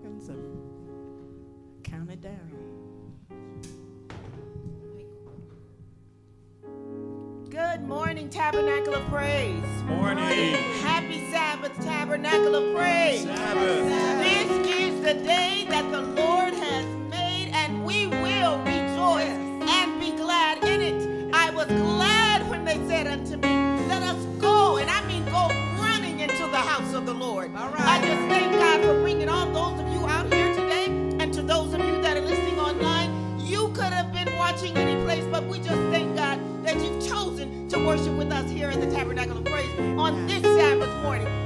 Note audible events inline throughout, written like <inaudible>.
seconds and count it down. Good morning, Tabernacle of Praise. Morning. Happy Sabbath, Tabernacle of Praise. Sabbath. This is the day that the Lord has made, and we will rejoice and be glad in it. I was glad when they said unto me, Let us go, and I mean go running into the house of the Lord. All right. I just thank God for bringing all those have been watching any place, but we just thank God that you've chosen to worship with us here in the Tabernacle of Praise on this Sabbath morning.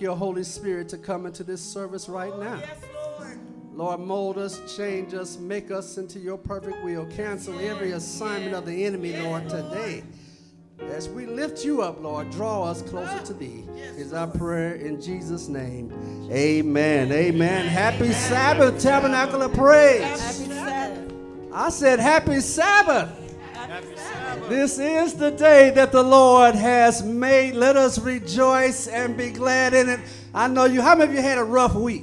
Invoke your Holy Spirit to come into this service right now. Oh, yes, Lord. Lord, mold us, change us, make us into your perfect will. Cancel every assignment of the enemy, Lord, today. As we lift you up, Lord, draw us closer to thee. Ah, is our prayer in Jesus' name. Amen. Amen. Happy Sabbath, Tabernacle of Praise. I said, Happy Sabbath. This is the day that the Lord has made. Let us rejoice and be glad in it. I know you. How many of you had a rough week?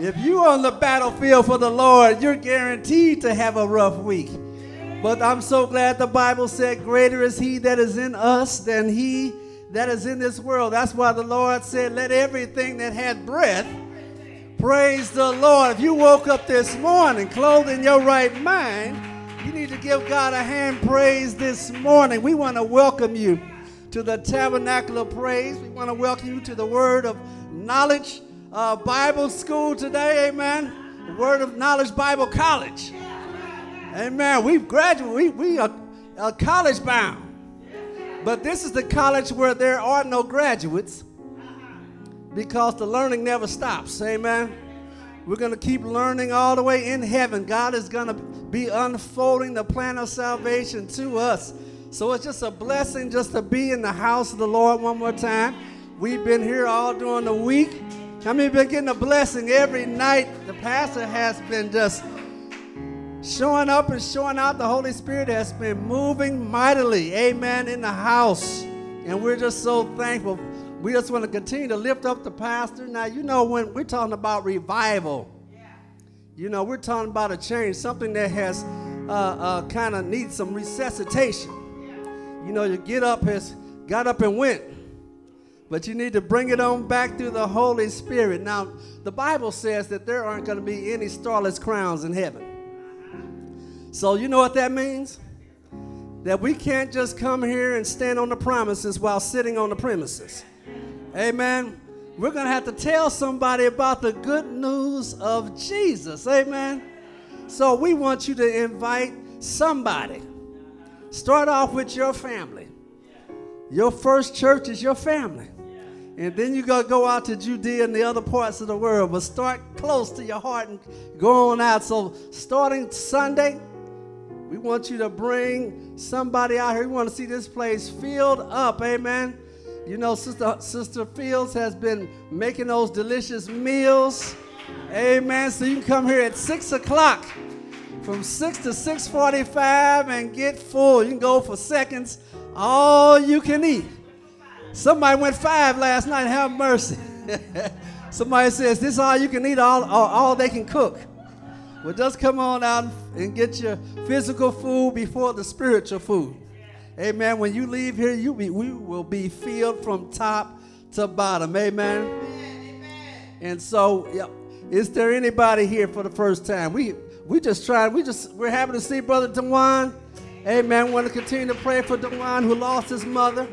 If you're on the battlefield for the Lord, you're guaranteed to have a rough week. But I'm so glad the Bible said, Greater is He that is in us than He that is in this world. That's why the Lord said, Let everything that hath breath praise the Lord. If you woke up this morning clothed in your right mind, you need to give God a hand praise this morning. We want to welcome you to the Tabernacle of Praise. We want to welcome you to the Word of Knowledge uh, Bible School today. Amen. Word of Knowledge Bible College. Amen. We've graduated. We, we are, are college bound. But this is the college where there are no graduates because the learning never stops. Amen. We're going to keep learning all the way in heaven. God is going to be unfolding the plan of salvation to us. So it's just a blessing just to be in the house of the Lord one more time. We've been here all during the week. How many been getting a blessing every night? The pastor has been just showing up and showing out. The Holy Spirit has been moving mightily, amen, in the house. And we're just so thankful. We just want to continue to lift up the pastor. Now, you know, when we're talking about revival, you know, we're talking about a change, something that has uh, uh, kind of needs some resuscitation. You know, you get up, has got up and went. But you need to bring it on back through the Holy Spirit. Now, the Bible says that there aren't going to be any starless crowns in heaven. So, you know what that means? That we can't just come here and stand on the promises while sitting on the premises. Amen. We're going to have to tell somebody about the good news of Jesus. Amen. So, we want you to invite somebody. Start off with your family. Your first church is your family. And then you got to go out to Judea and the other parts of the world, but start close to your heart and go on out. So, starting Sunday, we want you to bring somebody out here. We want to see this place filled up. Amen. You know, Sister, Sister Fields has been making those delicious meals. Amen. So you can come here at 6 o'clock from 6 to 6.45 and get full. You can go for seconds. All you can eat. Somebody went five last night. Have mercy. <laughs> Somebody says, This is all you can eat, all, all, all they can cook. Well, just come on out and get your physical food before the spiritual food. Amen. When you leave here, you be, we will be filled from top to bottom. Amen. Amen. And so, yeah, is there anybody here for the first time? We we just trying. We just we're happy to see Brother Dewan. Amen. We want to continue to pray for Dewan who lost his mother.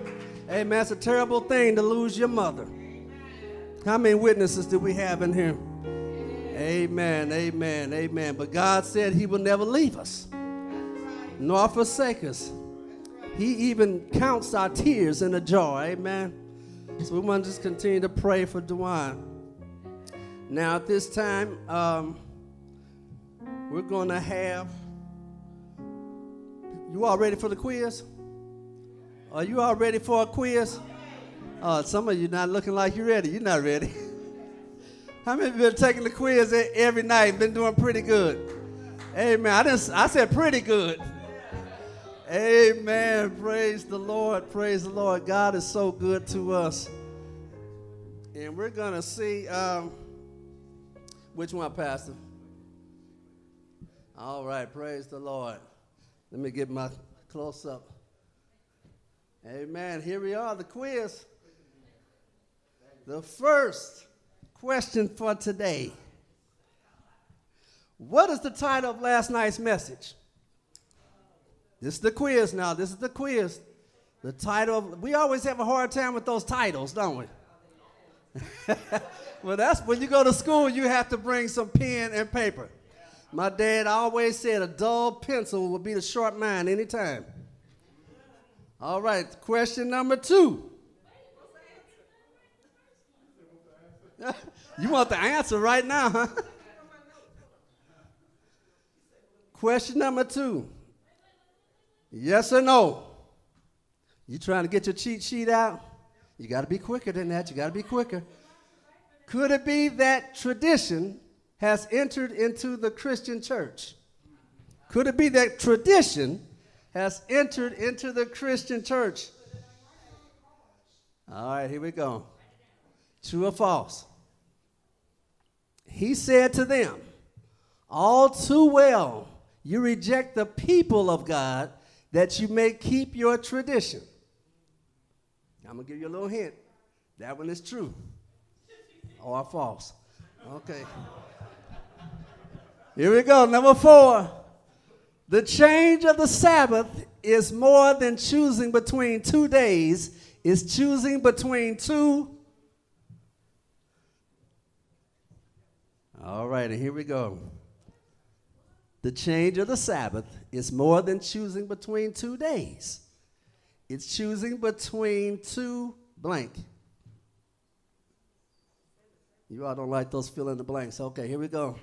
Amen. It's a terrible thing to lose your mother. How many witnesses do we have in here? Amen, amen, amen. But God said He will never leave us nor forsake us. He even counts our tears in a jar. Amen. So we want to just continue to pray for Dewan. Now, at this time, um, we're going to have. You all ready for the quiz? Are you all ready for a quiz? Uh, some of you not looking like you're ready. You're not ready. <laughs> How many of you been taking the quiz every night? Been doing pretty good. Amen. I didn't. I said pretty good. Amen. Praise the Lord. Praise the Lord. God is so good to us. And we're gonna see um, which one, Pastor. All right. Praise the Lord. Let me get my close up. Amen. Here we are, the quiz. The first question for today What is the title of last night's message? This is the quiz now. This is the quiz. The title of, we always have a hard time with those titles, don't we? <laughs> well, that's when you go to school, you have to bring some pen and paper. My dad always said a dull pencil will be the sharp mind anytime. All right, question number two. <laughs> you want the answer right now, huh? question number two. Yes or no? You trying to get your cheat sheet out? You got to be quicker than that. You got to be quicker. Could it be that tradition has entered into the Christian church? Could it be that tradition has entered into the Christian church. All right, here we go. True or false? He said to them, All too well, you reject the people of God that you may keep your tradition. I'm going to give you a little hint. That one is true or false. Okay. Here we go. Number four. The change of the Sabbath is more than choosing between two days, it's choosing between two. All right, and here we go. The change of the Sabbath is more than choosing between two days. It's choosing between two blank. You all don't like those fill in the blanks. Okay, here we go.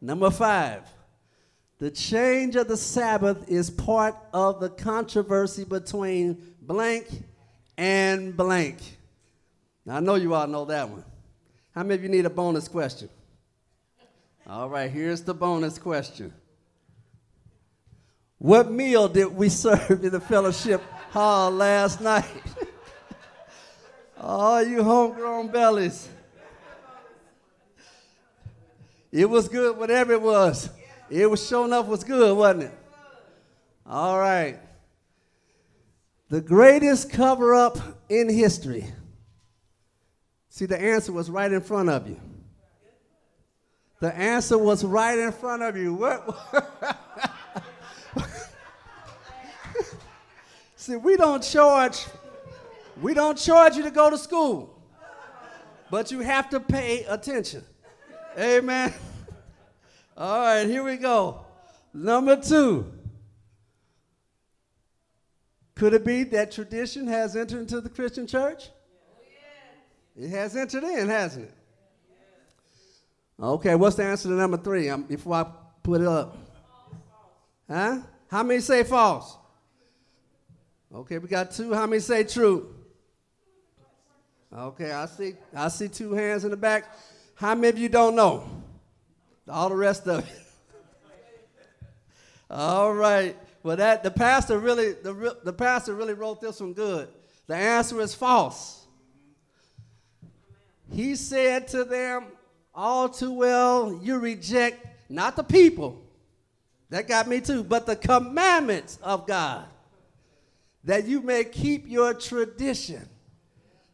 Number five. The change of the Sabbath is part of the controversy between blank and blank. Now, I know you all know that one. How many of you need a bonus question? All right, here's the bonus question. What meal did we serve in the fellowship hall last night? All you homegrown bellies. It was good, whatever it was. It was showing up was good, wasn't it? All right. The greatest cover up in history See, the answer was right in front of you. The answer was right in front of you. What? <laughs> See, we don't charge, we don't charge you to go to school, but you have to pay attention. Amen. <laughs> All right, here we go. Number two. Could it be that tradition has entered into the Christian church? It has entered in, hasn't it? Okay, what's the answer to number three um, before I put it up? Huh? How many say false? Okay, we got two. How many say true? Okay, I see I see two hands in the back. How many of you don't know? All the rest of you. <laughs> All right. Well, that the pastor really the, the pastor really wrote this one good. The answer is false. He said to them, all too well, you reject not the people. That got me too, but the commandments of God that you may keep your tradition.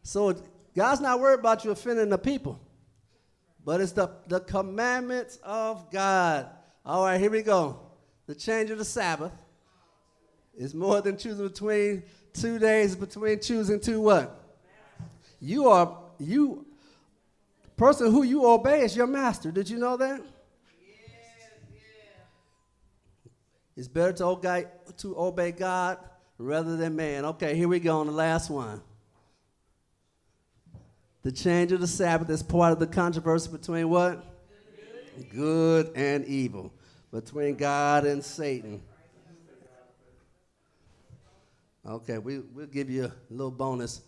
So God's not worried about you offending the people, but it's the, the commandments of God. All right, here we go. The change of the Sabbath is more than choosing between two days, between choosing two what? You are, you, person who you obey is your master. Did you know that? Yes, yeah. It's better to obey, to obey God rather than man. Okay, here we go on the last one. The change of the Sabbath is part of the controversy between what? Good and evil. Between God and Satan. Okay, we, we'll give you a little bonus.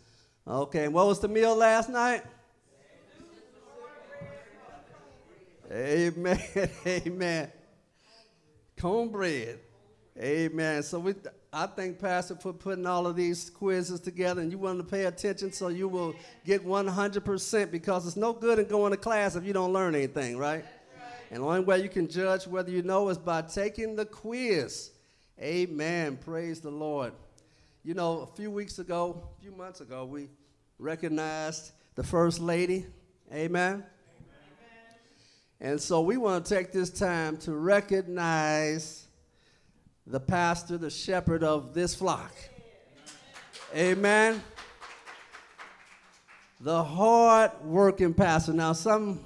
Okay, what was the meal last night? Amen. <laughs> Amen. Cornbread. Amen. So we I thank Pastor for putting all of these quizzes together, and you want to pay attention so you will get 100% because it's no good in going to class if you don't learn anything, right? right? And the only way you can judge whether you know is by taking the quiz. Amen. Praise the Lord. You know, a few weeks ago, a few months ago, we recognized the First Lady. Amen. Amen. And so we want to take this time to recognize the pastor, the shepherd of this flock. Amen. The hard working pastor. Now, some,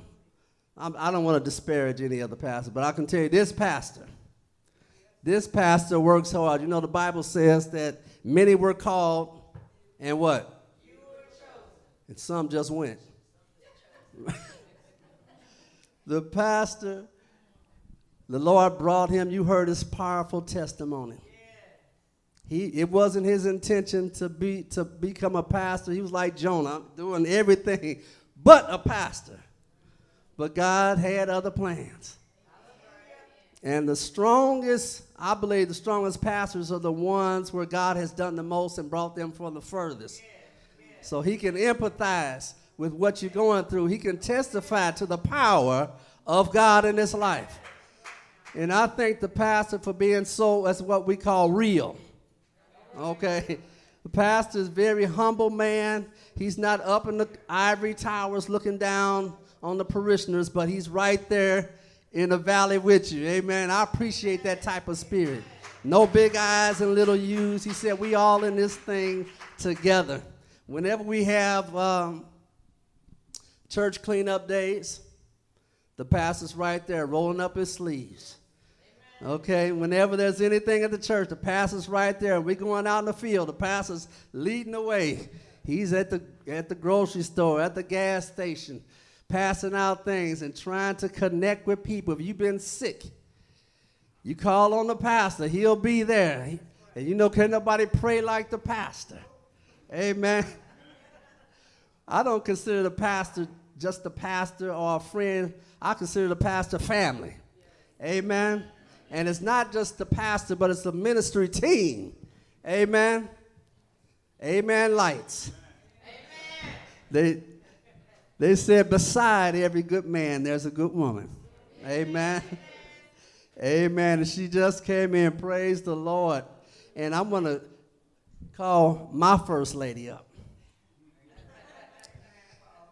I'm, I do not want to disparage any other pastor, but I can tell you this pastor, this pastor works hard. You know, the Bible says that many were called, and what? And some just went. <laughs> the pastor the Lord brought him. You heard his powerful testimony. He, it wasn't his intention to be to become a pastor. He was like Jonah, doing everything but a pastor. But God had other plans. And the strongest, I believe, the strongest pastors are the ones where God has done the most and brought them from the furthest. So he can empathize with what you're going through. He can testify to the power of God in his life. And I thank the pastor for being so, that's what we call real. Okay? The pastor is very humble man. He's not up in the ivory towers looking down on the parishioners, but he's right there in the valley with you. Amen. I appreciate that type of spirit. No big eyes and little U's. He said, We all in this thing together. Whenever we have um, church cleanup days, the pastor's right there rolling up his sleeves. Okay, whenever there's anything at the church, the pastor's right there. We're going out in the field. The pastor's leading the way. He's at the at the grocery store, at the gas station, passing out things and trying to connect with people. If you've been sick, you call on the pastor. He'll be there. And you know, can nobody pray like the pastor? Amen. I don't consider the pastor just a pastor or a friend. I consider the pastor family. Amen. And it's not just the pastor, but it's the ministry team. Amen. Amen. Lights. Amen. They, they said, beside every good man, there's a good woman. Amen. Amen. And she just came in. Praise the Lord. And I'm going to call my first lady up.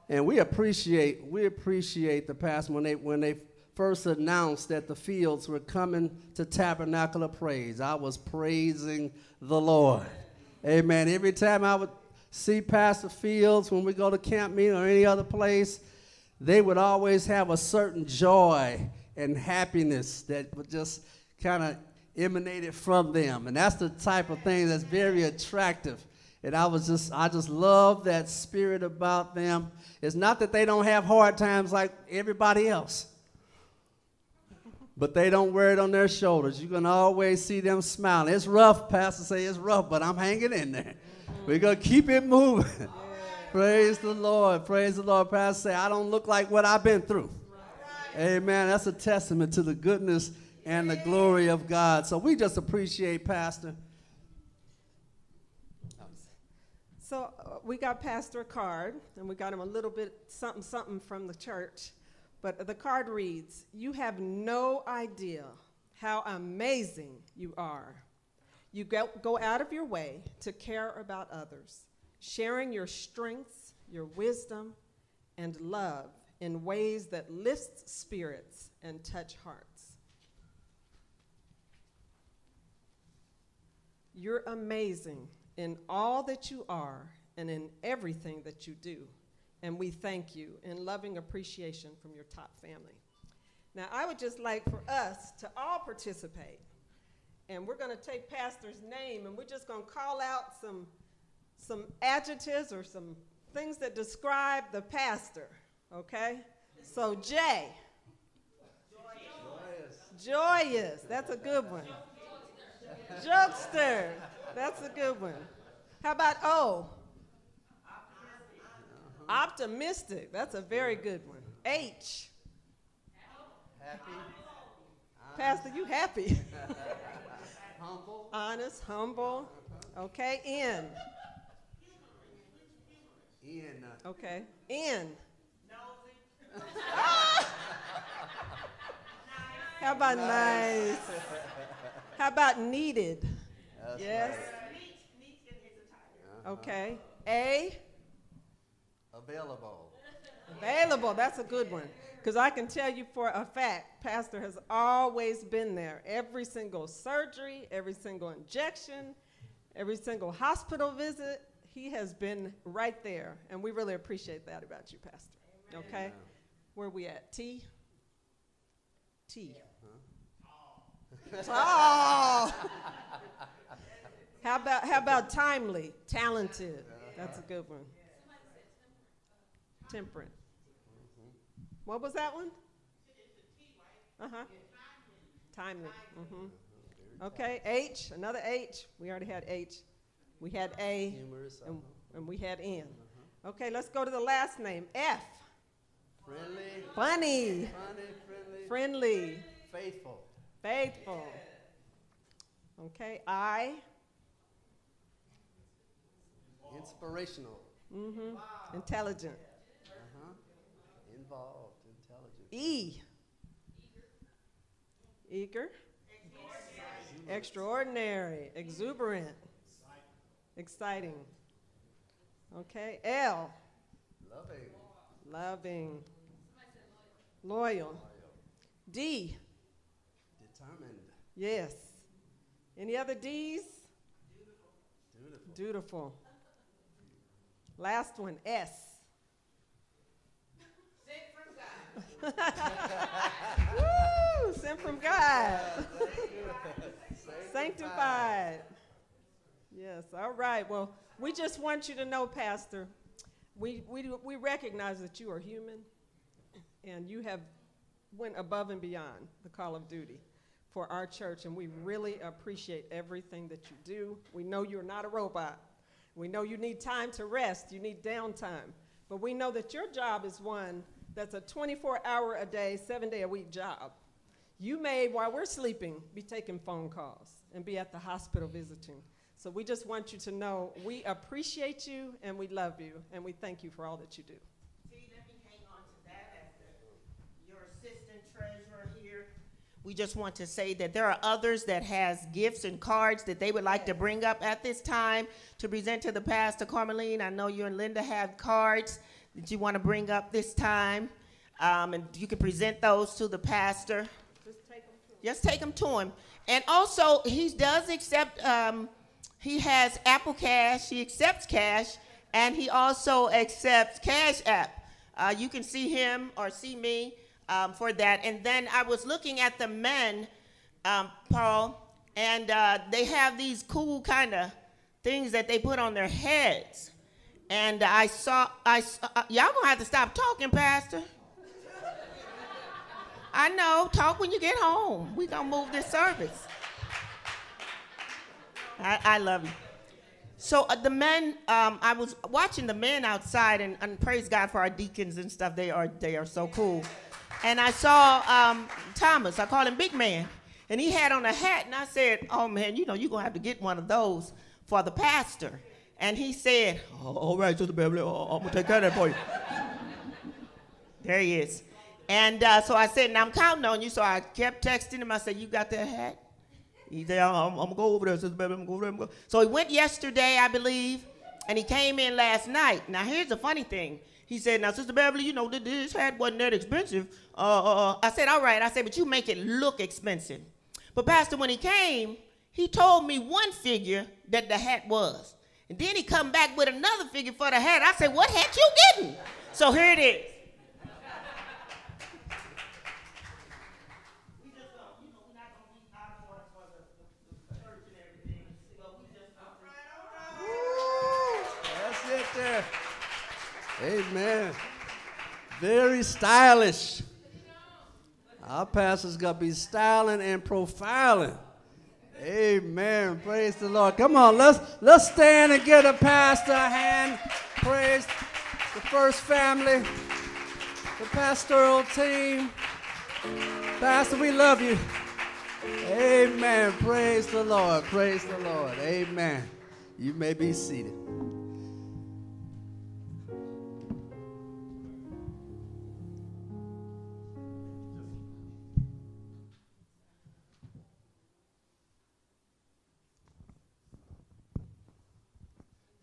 And we appreciate we appreciate the pastor when they when they first announced that the fields were coming to Tabernacle of Praise. I was praising the Lord. Amen. Every time I would see Pastor Fields when we go to camp meeting or any other place, they would always have a certain joy and happiness that would just kind of emanated from them. And that's the type of thing that's very attractive. And I was just, I just love that spirit about them. It's not that they don't have hard times like everybody else, but they don't wear it on their shoulders. You can always see them smiling. It's rough, Pastor say it's rough, but I'm hanging in there. We're going to keep it moving. Yeah. <laughs> Praise the Lord. Praise the Lord. Pastor say, I don't look like what I've been through. Right. Amen. That's a testament to the goodness and the glory of God. So we just appreciate Pastor. So uh, we got Pastor a card, and we got him a little bit something something from the church. But the card reads, "You have no idea how amazing you are. You go, out of your way to care about others, sharing your strengths, your wisdom, and love in ways that lift spirits and touch hearts. You're amazing in all that you are and in everything that you do. And we thank you in loving appreciation from your top family. Now, I would just like for us to all participate. And we're going to take Pastor's name and we're just going to call out some, some adjectives or some things that describe the pastor. Okay? So, J. Joyous. Joyous. That's a good one. Jokester. That's a good one. How about O? Optimistic. That's a very good one. H. Happy. Pastor, you happy? <laughs> humble. Honest, humble. Uh-huh. Okay. N. N. Uh, okay. N. Nosy. <laughs> How about nice? nice? How about needed? That's yes. Right. Uh-huh. Okay. A. Available. Available. That's a good one. Because I can tell you for a fact, Pastor has always been there. Every single surgery, every single injection, every single hospital visit, he has been right there. And we really appreciate that about you, Pastor. Amen. Okay? Amen. Where we at? T? T. Tall. <laughs> how about how about timely, talented? That's a good one. Temperate. What was that one? Uh huh. Timely. Mm-hmm. Okay. H. Another H. We already had H. We had A. And, and we had N. Okay. Let's go to the last name. F. Friendly. Funny. Funny. Friendly. Friendly. Faithful. Faithful. Okay, I. Inspirational. Mm-hmm. Intelligent. Involved. Intelligent. E. Eager. Extraordinary. Extraordinary. Exuberant. Exciting. Okay. L. Loving. Loving. Loyal. D. Determined. Yes. Any other D's? Dutiful. Dutiful. Last one, S. Sent from God. Woo! Sent from God. Sanctified. Yes, all right. Well, we just want you to know, Pastor, we, we, we recognize that you are human and you have went above and beyond the call of duty for our church, and we really appreciate everything that you do. We know you're not a robot. We know you need time to rest, you need downtime. But we know that your job is one that's a 24 hour a day, seven day a week job. You may, while we're sleeping, be taking phone calls and be at the hospital visiting. So we just want you to know we appreciate you and we love you and we thank you for all that you do. We just want to say that there are others that has gifts and cards that they would like to bring up at this time to present to the pastor. Carmeline, I know you and Linda have cards that you want to bring up this time. Um, and you can present those to the pastor. Just take them to him. Just take them to him. And also, he does accept, um, he has Apple Cash, he accepts cash, and he also accepts Cash App. Uh, you can see him or see me um, for that. And then I was looking at the men, um, Paul, and uh, they have these cool kind of things that they put on their heads. And I saw, I saw, uh, y'all gonna have to stop talking, Pastor. I know, talk when you get home. We gonna move this service. I, I love you. So uh, the men, um, I was watching the men outside, and, and, praise God for our deacons and stuff. They are they are so cool. And I saw um, Thomas. I call him Big Man, and he had on a hat. And I said, "Oh man, you know you're gonna have to get one of those for the pastor." And he said, oh, "All right, Sister Beverly, I'm gonna take care of that for you." there he is. And uh, so I said, now I'm counting on you. So I kept texting him. I said, you got that hat? He said, I'm, I'm, going to go over there, Sister Baby. I'm going to go over there. So he went yesterday, I believe, and he came in last night. Now, here's the funny thing. He said, now, Sister Beverly, you know, this hat wasn't that expensive. Uh, uh, uh, I said, all right. I said, but you make it look expensive. But Pastor, when he came, he told me one figure that the hat was. And then he come back with another figure for the hat. I said, what hat you getting? So here it is. That's it, there. Amen. Very stylish. Our pastor's got to be styling and profiling. Amen. Praise the Lord. Come on, let's let's stand and give a pastor a hand. Praise the first family, the pastoral team. Pastor, we love you. Amen. Praise the Lord. Praise the Lord. Amen. You may be seated.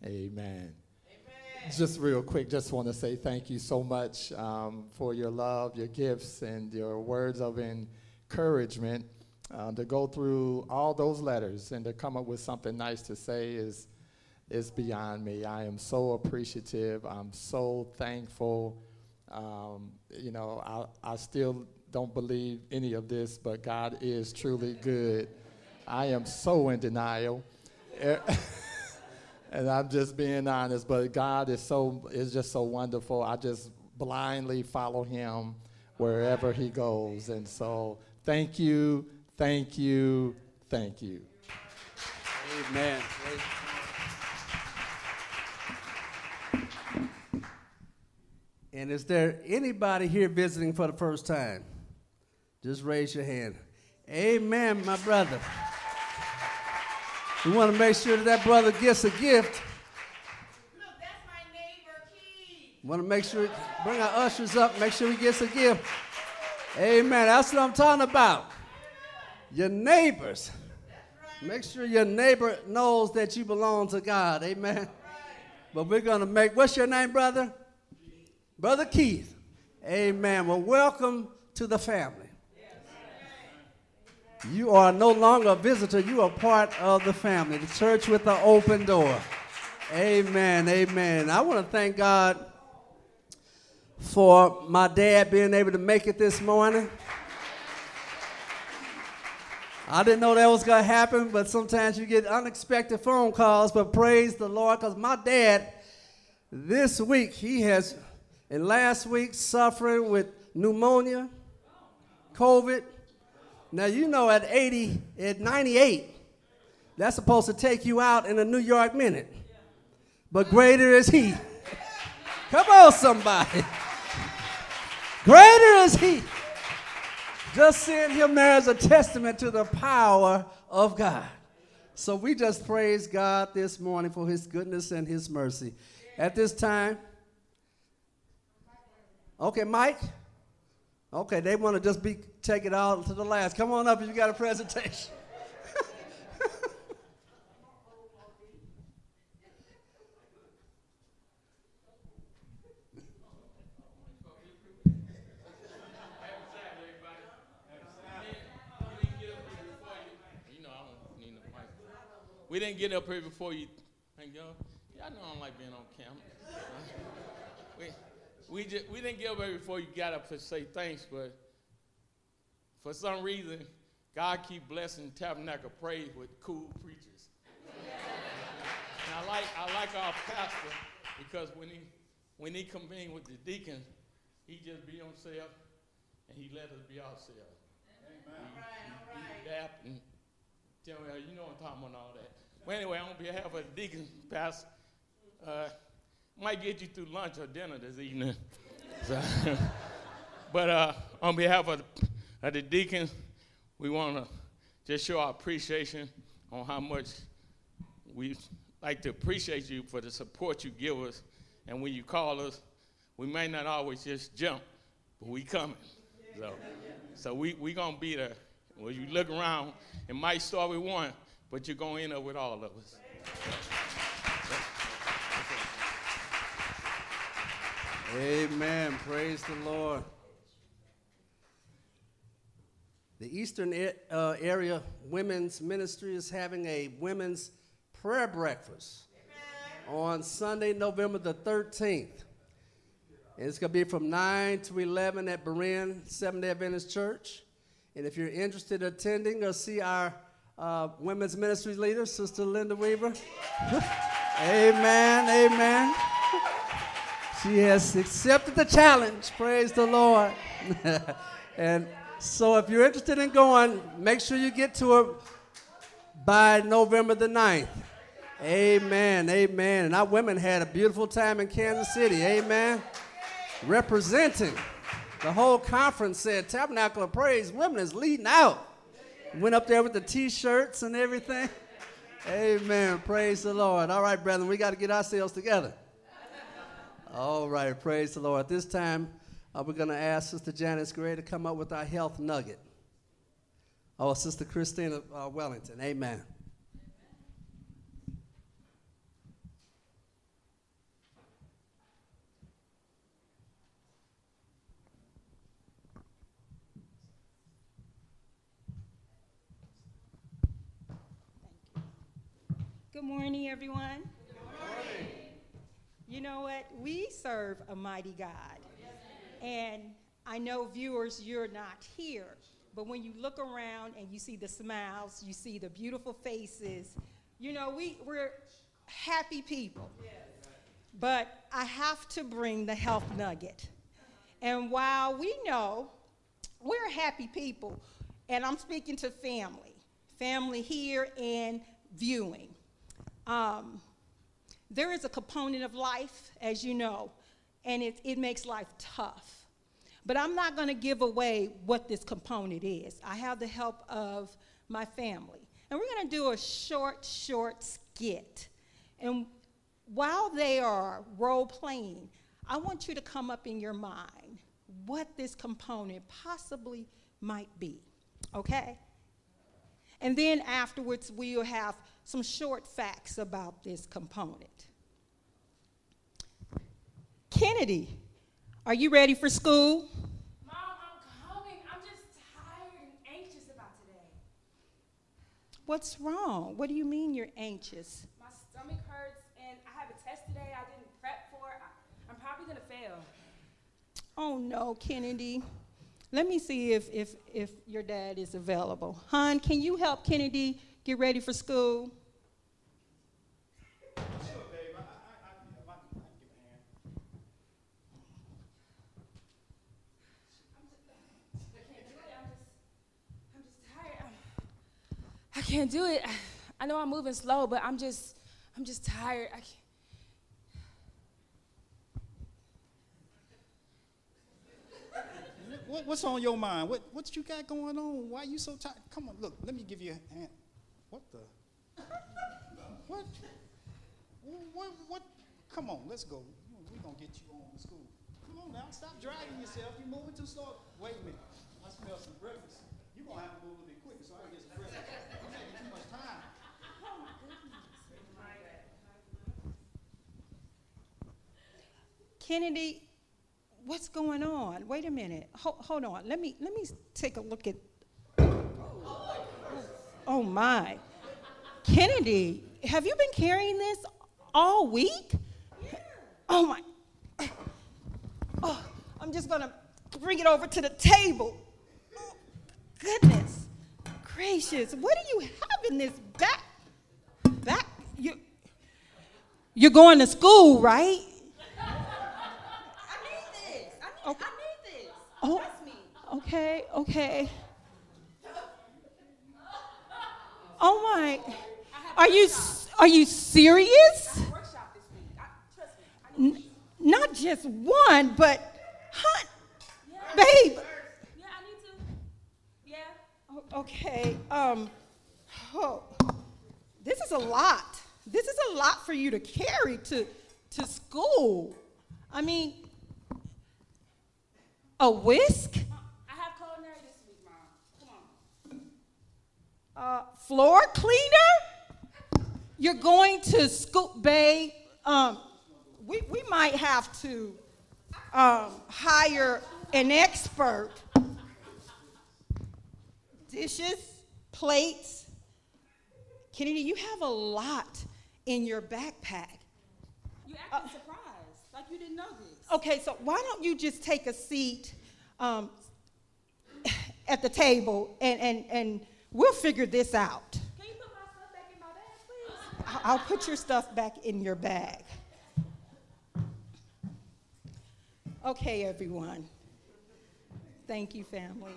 Amen. Just real quick, just want to say thank you so much um, for your love, your gifts, and your words of encouragement. Uh, to go through all those letters and to come up with something nice to say is is beyond me. I am so appreciative. I'm so thankful. Um, you know, I, I still don't believe any of this, but God is truly good. I am so in denial. <laughs> and I'm just being honest, but God is so is just so wonderful. I just blindly follow him wherever he goes. And so thank you, thank you, thank you. Amen. And is there anybody here visiting for the first time? Just raise your hand. Amen, my brother. We want to make sure that that brother gets a gift. Look, that's my neighbor, Keith. Want to make sure, bring our ushers up, make sure he gets a gift. Amen. That's what I'm talking about. Your neighbors. Make sure your neighbor knows that you belong to God. Amen. But we're going to make, what's your name, brother? Brother Keith. Amen. Well, welcome to the family. You are no longer a visitor, you are part of the family, the church with the open door. Amen, amen. I want to thank God for my dad being able to make it this morning. I didn't know that was going to happen, but sometimes you get unexpected phone calls. But praise the Lord, because my dad, this week, he has, and last week, suffering with pneumonia, COVID, now, you know at 80, at 98, that's supposed to take you out in a New York minute. But greater is He. Come on, somebody. Greater is He. Just seeing Him there as a testament to the power of God. So we just praise God this morning for His goodness and His mercy. At this time, okay, Mike. Okay, they want to just be take it all to the last. Come on up if you got a presentation. <laughs> we didn't get up here before you. Thank y'all. Y'all know I don't like being on we, just, we didn't get up before you got up to say thanks, but for some reason, God keep blessing Tabernacle Praise with cool preachers. and I like, I like our pastor because when he, when he convened with the deacon, he just be himself and he let us be ourselves. Amen. He, all right, all right. Adapt and tell me, you know I'm talking about all that. Well, anyway, on behalf of the deacon, pastor, uh, might get you through lunch or dinner this evening. <laughs> So, but uh, on behalf of the, of the deacons, we want to just show our appreciation on how much we like to appreciate you for the support you give us. And when you call us, we may not always just jump, but we coming. So, so we we gonna be there. When you look around, it might start with one, but you're gonna end up with all of us. Amen. Praise the Lord. The Eastern uh, Area Women's Ministry is having a women's prayer breakfast on Sunday, November the 13th. And it's going to be from 9 to 11 at Berean Seventh day Adventist Church. And if you're interested in attending, go see our uh, women's ministry leader, Sister Linda Weaver. <laughs> amen, amen. She has accepted the challenge. Praise the Lord. <laughs> and so if you're interested in going, make sure you get to her by November the 9th. Amen. Amen. And our women had a beautiful time in Kansas City. Amen. Representing. The whole conference said Tabernacle of Praise Women is leading out. Went up there with the t-shirts and everything. <laughs> Amen. Praise the Lord. All right, brethren, we got to get ourselves together. All right, praise the Lord. At this time, uh, we're going to ask Sister Janice Gray to come up with our health nugget. Oh, Sister Christina uh, Wellington. Amen. Good morning, everyone. You know what? We serve a mighty God. And I know viewers, you're not here, but when you look around and you see the smiles, you see the beautiful faces, you know, we, we're happy people. But I have to bring the health nugget. And while we know we're happy people, and I'm speaking to family, family here and viewing. Um, there is a component of life, as you know, and it, it makes life tough. But I'm not going to give away what this component is. I have the help of my family. And we're going to do a short, short skit. And while they are role playing, I want you to come up in your mind what this component possibly might be. Okay? And then afterwards, we'll have some short facts about this component. Kennedy, are you ready for school? Mom, I'm coming. I'm just tired and anxious about today. What's wrong? What do you mean you're anxious? My stomach hurts and I have a test today I didn't prep for. I, I'm probably going to fail. Oh no, Kennedy. Let me see if, if, if your dad is available. Hon, can you help Kennedy get ready for school? I can't do it. I know I'm moving slow, but I'm just, I'm just tired. I can't. What, what's on your mind? What, what you got going on? Why are you so tired? Come on, look, let me give you a hand. What the? What? What? What? Come on, let's go. We're going to get you on to school. Come on now, stop dragging yourself. You're moving too slow. Wait a minute. I smell some breakfast. You're to have to move a little bit quicker so I can get some breakfast. I'm taking too much time. Kennedy, what's going on? Wait a minute. Hold, hold on. Let me let me take a look at. Oh my. Kennedy, have you been carrying this all week? Yeah. Oh my. Oh, I'm just gonna bring it over to the table. Oh, goodness gracious, what do you have in this back? Back? You, you're going to school, right? I need this. I need, Okay. I need this. Oh, Trust me. okay, okay. Oh my. Are you are you serious? Workshop this week. I, trust me. I need N- not just one, but hunt, Yeah. babe. Yeah, I need to. Yeah. Okay. Um. Oh, this is a lot. This is a lot for you to carry to to school. I mean, a whisk, I have culinary this week, Mom. Come on. Uh, floor cleaner. You're going to Scoop Bay. Um, we we might have to um, hire an expert. Dishes, plates. Kennedy, you have a lot in your backpack. You acting surprised, like you didn't know this. Okay, so why don't you just take a seat um, at the table and, and, and we'll figure this out. Can you put my stuff back in my bag, please? I- I'll put your stuff back in your bag. Okay, everyone. Thank you, family.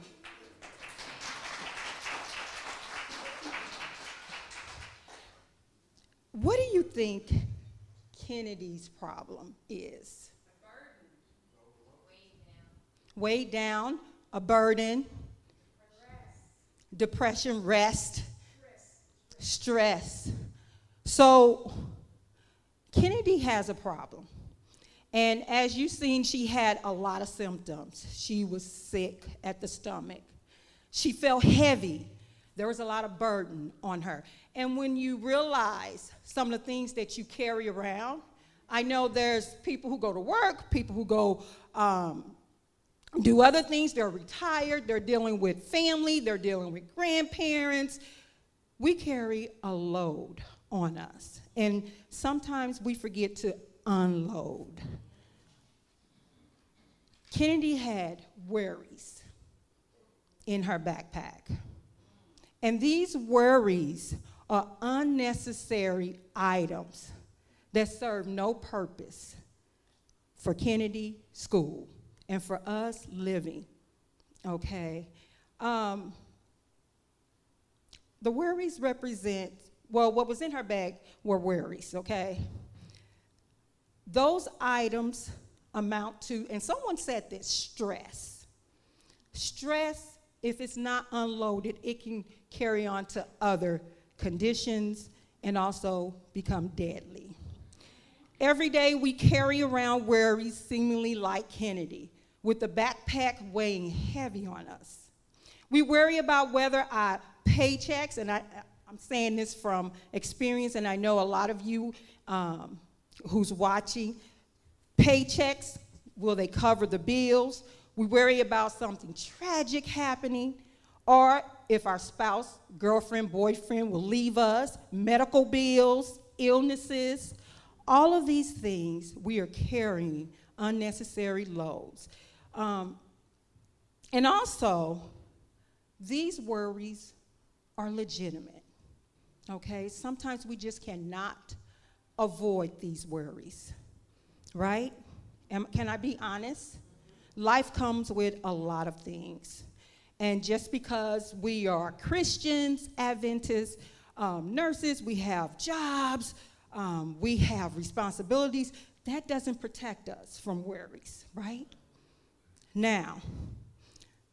What do you think Kennedy's problem is? Weighed down, a burden, depression, rest, stress. So, Kennedy has a problem. And as you've seen, she had a lot of symptoms. She was sick at the stomach. She felt heavy. There was a lot of burden on her. And when you realize some of the things that you carry around, I know there's people who go to work, people who go um, do other things. They're retired, they're dealing with family, they're dealing with grandparents. We carry a load on us. And sometimes we forget to unload. Kennedy had worries in her backpack. And these worries are unnecessary items that serve no purpose for Kennedy School and for us living. Okay? Um, the worries represent, well, what was in her bag were worries, okay? Those items amount to, and someone said this stress. Stress, if it's not unloaded, it can carry on to other conditions and also become deadly. Every day we carry around worries seemingly like Kennedy, with the backpack weighing heavy on us. We worry about whether our paychecks, and I, I'm saying this from experience, and I know a lot of you um, who's watching, paychecks, will they cover the bills? We worry about something tragic happening, or if our spouse, girlfriend, boyfriend will leave us, medical bills, illnesses, all of these things we are carrying unnecessary loads. Um, and also, these worries are legitimate. Okay? Sometimes we just cannot avoid these worries, right? Am, can I be honest? Life comes with a lot of things. And just because we are Christians, Adventists, um, nurses, we have jobs, um, we have responsibilities, that doesn't protect us from worries, right? Now,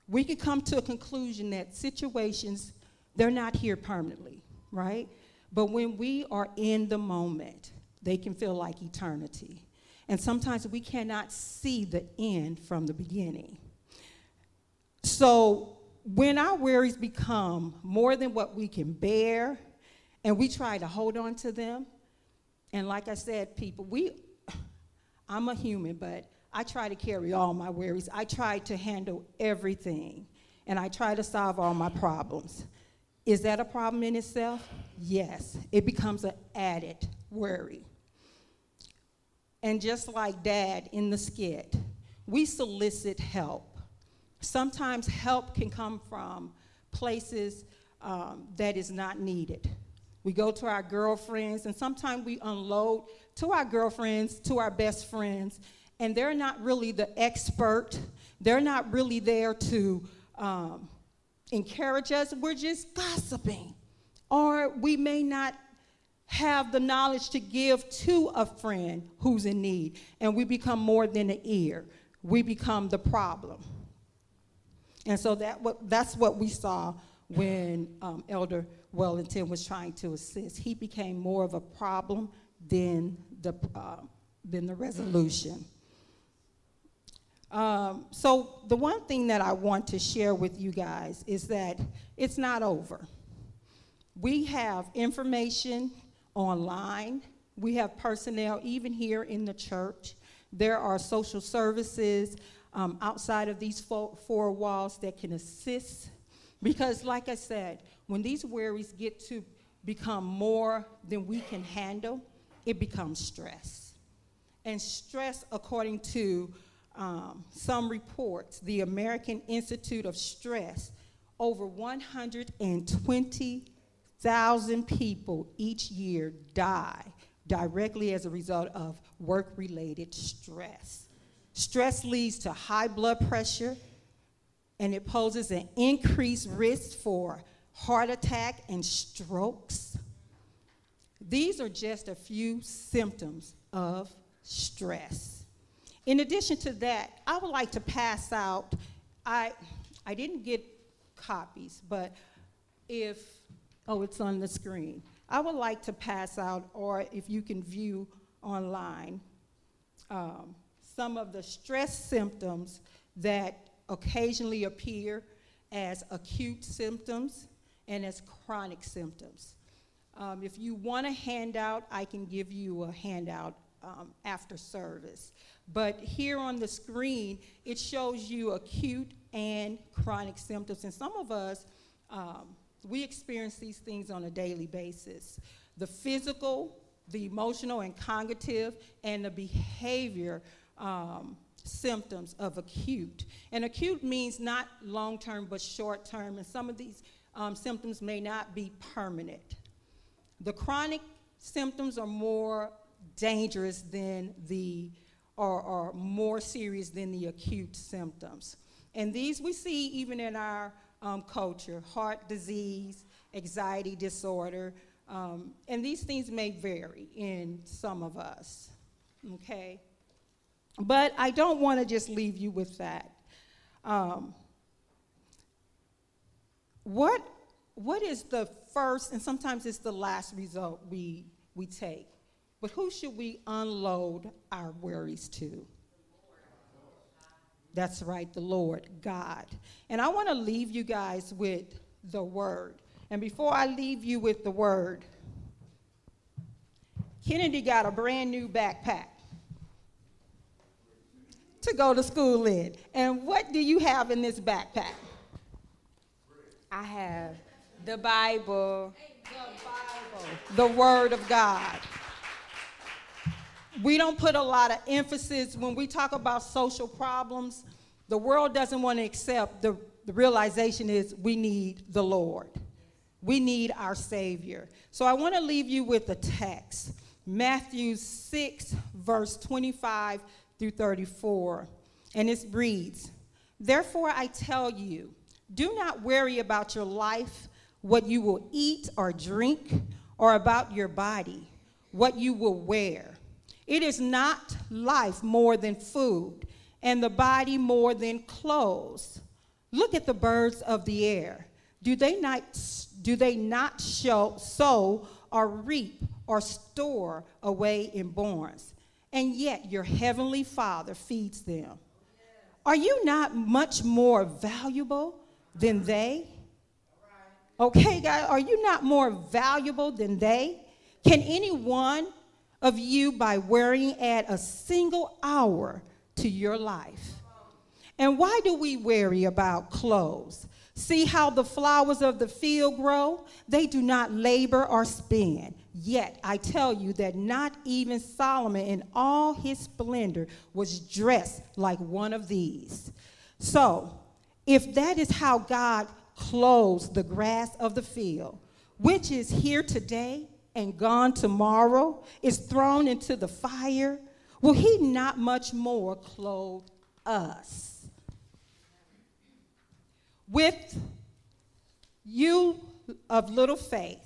we could come to a conclusion that situations, they're not here permanently, right? But when we are in the moment, they can feel like eternity. And sometimes we cannot see the end from the beginning. So when our worries become more than what we can bear, and we try to hold on to them, and like I said, people, we, I'm a human, but I try to carry all my worries. I try to handle everything, and I try to solve all my problems. Is that a problem in itself? Yes. It becomes an added worry. And just like dad in the skit, we solicit help. Sometimes help can come from places um, that is not needed. We go to our girlfriends, and sometimes we unload to our girlfriends, to our best friends, and they're not really the expert. They're not really there to um, encourage us. We're just gossiping. Or we may not have the knowledge to give to a friend who's in need, and we become more than an ear. We become the problem. And so that what, that's what we saw when um, Elder Wellington was trying to assist. He became more of a problem than the, uh, than the resolution. Um, so the one thing that I want to share with you guys is that it's not over. We have information online. We have personnel even here in the church. There are social services um, outside of these four, four walls that can assist. Because, like I said, when these worries get to become more than we can handle, it becomes stress. And stress, according to um, some reports, the American Institute of Stress, over 120,000 people each year die directly as a result of work related stress. Stress leads to high blood pressure and it poses an increased risk for heart attack and strokes. These are just a few symptoms of stress. In addition to that, I would like to pass out, I, I didn't get copies, but if, oh, it's on the screen. I would like to pass out, or if you can view online, um, some of the stress symptoms that occasionally appear as acute symptoms and as chronic symptoms. Um, if you want a handout, I can give you a handout um, after service. But here on the screen, it shows you acute and chronic symptoms. And some of us, um, we experience these things on a daily basis. The physical, the emotional and cognitive, and the behavior um, symptoms of acute. And acute means not long term, but short term. And some of these um, symptoms may not be permanent. The chronic symptoms are more dangerous than the, or, or more serious than the acute symptoms. And these we see even in our um, culture heart disease, anxiety disorder, um, and these things may vary in some of us. Okay? But I don't want to just leave you with that. Um, what, what is the first, and sometimes it's the last result we, we take, but who should we unload our worries to? That's right, the Lord, God. And I want to leave you guys with the word. And before I leave you with the word, Kennedy got a brand new backpack to go to school in. And what do you have in this backpack? I have the Bible. The Bible. The Word of God. We don't put a lot of emphasis when we talk about social problems. The world doesn't want to accept the, the realization is we need the Lord. We need our Savior. So I want to leave you with a text Matthew 6, verse 25 through 34. And it reads Therefore I tell you, do not worry about your life, what you will eat or drink, or about your body, what you will wear. It is not life more than food, and the body more than clothes. Look at the birds of the air. Do they not, do they not show, sow or reap or store away in barns? and yet your heavenly Father feeds them. Are you not much more valuable than they? Okay, guys, are you not more valuable than they? Can any one of you, by worrying, add a single hour to your life? And why do we worry about clothes? See how the flowers of the field grow? They do not labor or spin. Yet I tell you that not even Solomon in all his splendor was dressed like one of these. So, if that is how God clothes the grass of the field, which is here today and gone tomorrow, is thrown into the fire, will he not much more clothe us? With you of little faith,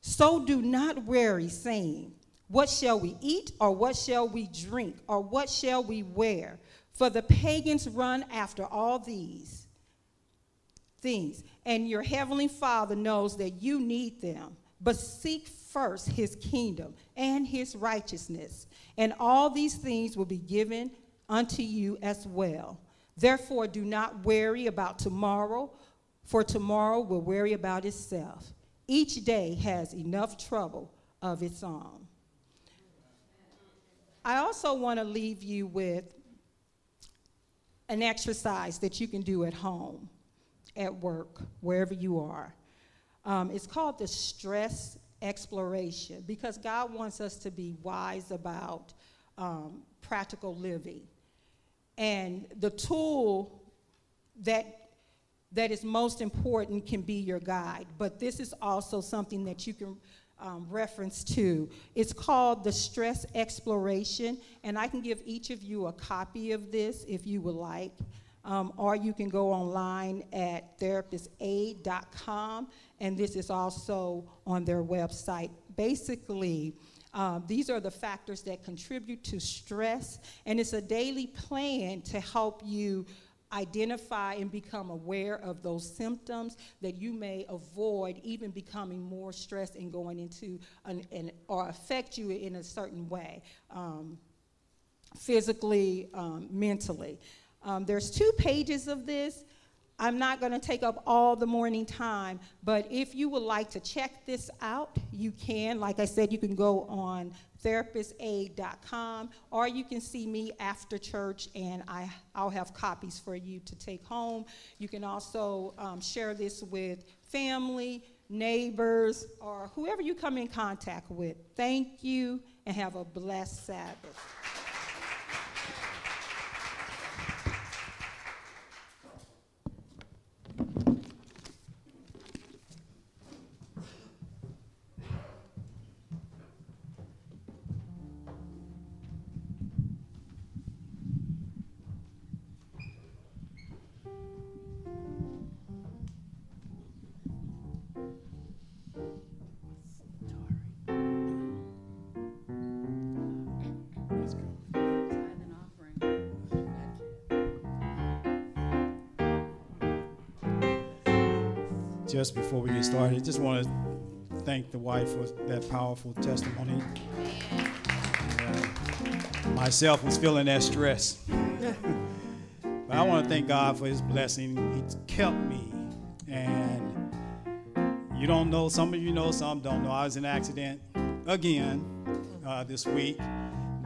so do not worry, saying, What shall we eat, or what shall we drink, or what shall we wear? For the pagans run after all these things, and your heavenly Father knows that you need them. But seek first his kingdom and his righteousness, and all these things will be given unto you as well. Therefore, do not worry about tomorrow, for tomorrow will worry about itself. Each day has enough trouble of its own. I also want to leave you with an exercise that you can do at home, at work, wherever you are. Um, it's called the stress exploration because God wants us to be wise about um, practical living. And the tool that that is most important can be your guide, but this is also something that you can um, reference to. It's called the Stress Exploration, and I can give each of you a copy of this if you would like. Um, or you can go online at therapistaid.com, and this is also on their website. Basically, uh, these are the factors that contribute to stress, and it's a daily plan to help you identify and become aware of those symptoms that you may avoid even becoming more stressed and going into an, an or affect you in a certain way um, physically um, mentally um, there's two pages of this I'm not going to take up all the morning time, but if you would like to check this out, you can. Like I said, you can go on therapistaid.com or you can see me after church and I, I'll have copies for you to take home. You can also um, share this with family, neighbors, or whoever you come in contact with. Thank you and have a blessed Sabbath. Just before we get started, I just want to thank the wife for that powerful testimony. Uh, myself was feeling that stress. <laughs> but I want to thank God for his blessing. He kept me. And you don't know, some of you know, some don't know. I was in an accident again uh, this week,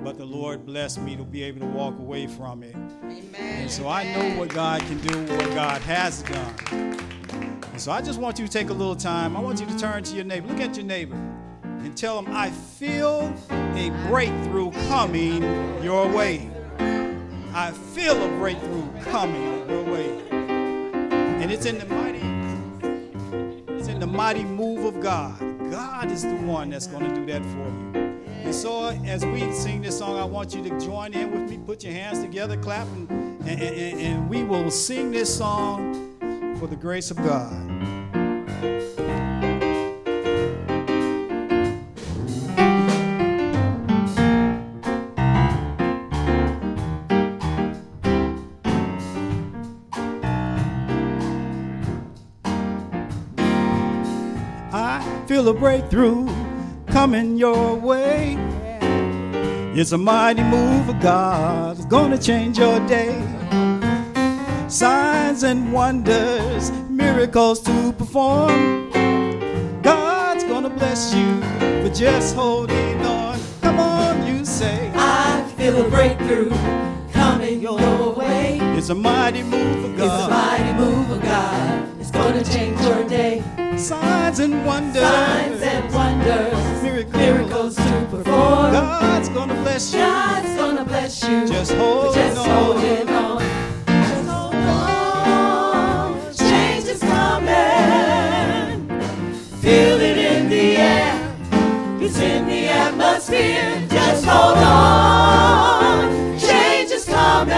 but the Lord blessed me to be able to walk away from it. Amen. And so I know what God can do, what God has done. And so I just want you to take a little time. I want you to turn to your neighbor. Look at your neighbor and tell him, I feel a breakthrough coming your way. I feel a breakthrough coming your way. And it's in the mighty, it's in the mighty move of God. God is the one that's going to do that for you. And so as we sing this song, I want you to join in with me. Put your hands together, clap, and, and, and, and we will sing this song for the grace of God. I feel a breakthrough coming your way. It's a mighty move of God. It's gonna change your day signs and wonders, miracles to perform. God's gonna bless you for just holding on. Come on, you say, I feel a breakthrough. Coming your way. It's a mighty move of It's a mighty move of God. It's gonna change your day. Signs and wonders. Signs and wonders. Miracles. Miracles to perform. God's gonna bless you. God's gonna bless you. Just hold Just on. holding on. In the atmosphere. Just hold on. Change is coming.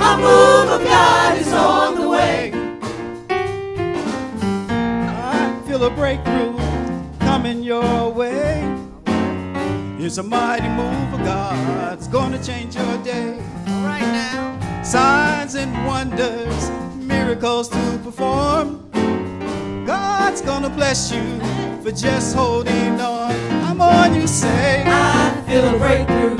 A move of God is on the way. I feel a breakthrough coming your way. It's a mighty move of God. It's gonna change your day. Right now. Signs and wonders, miracles to perform. God's gonna bless you for just holding on. I'm on you, say. I feel a breakthrough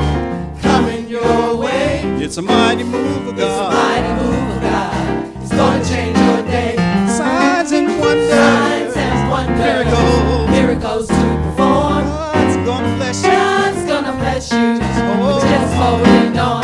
coming your way. It's a mighty move of God. It's a mighty move of God. It's gonna change your day. Signs and wonders, Signs and wonders. miracles. Miracles to perform. God's gonna bless you. God's gonna bless you. hold just holding on.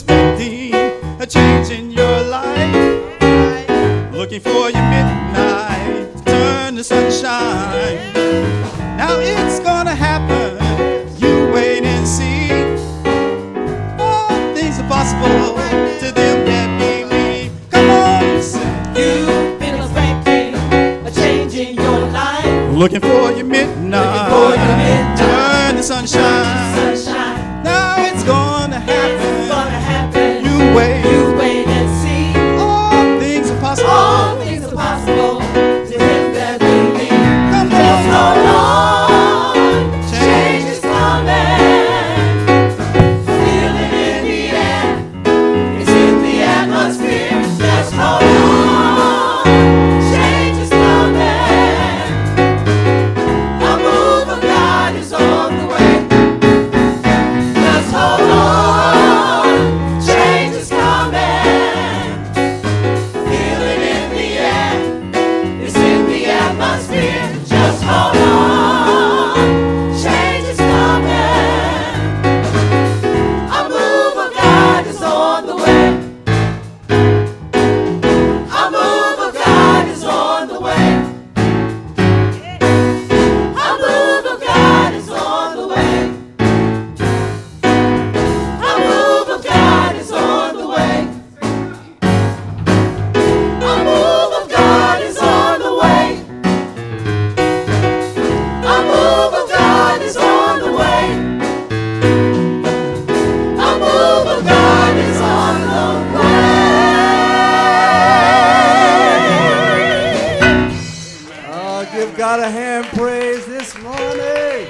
Expecting a change in your life. Looking for your midnight to turn to sunshine. Now it's gonna happen. You wait and see. All things are possible to them that believe. Come on. You've been expecting a change in your life. Looking for your midnight. for your midnight. Turn to sunshine. Sunshine. God a hand praise this morning.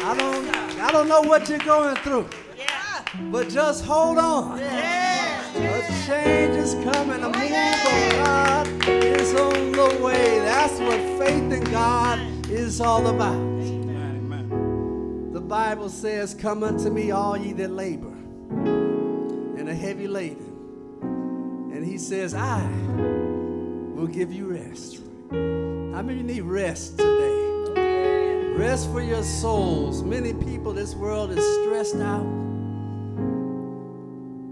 I don't, I don't know what you're going through, but just hold on. A change is coming. A move of God is on the way. That's what faith in God is all about. The Bible says, Come unto me, all ye that labor and are heavy laden. And he says, I will give you rest. How many need rest today? Rest for your souls. Many people, this world is stressed out.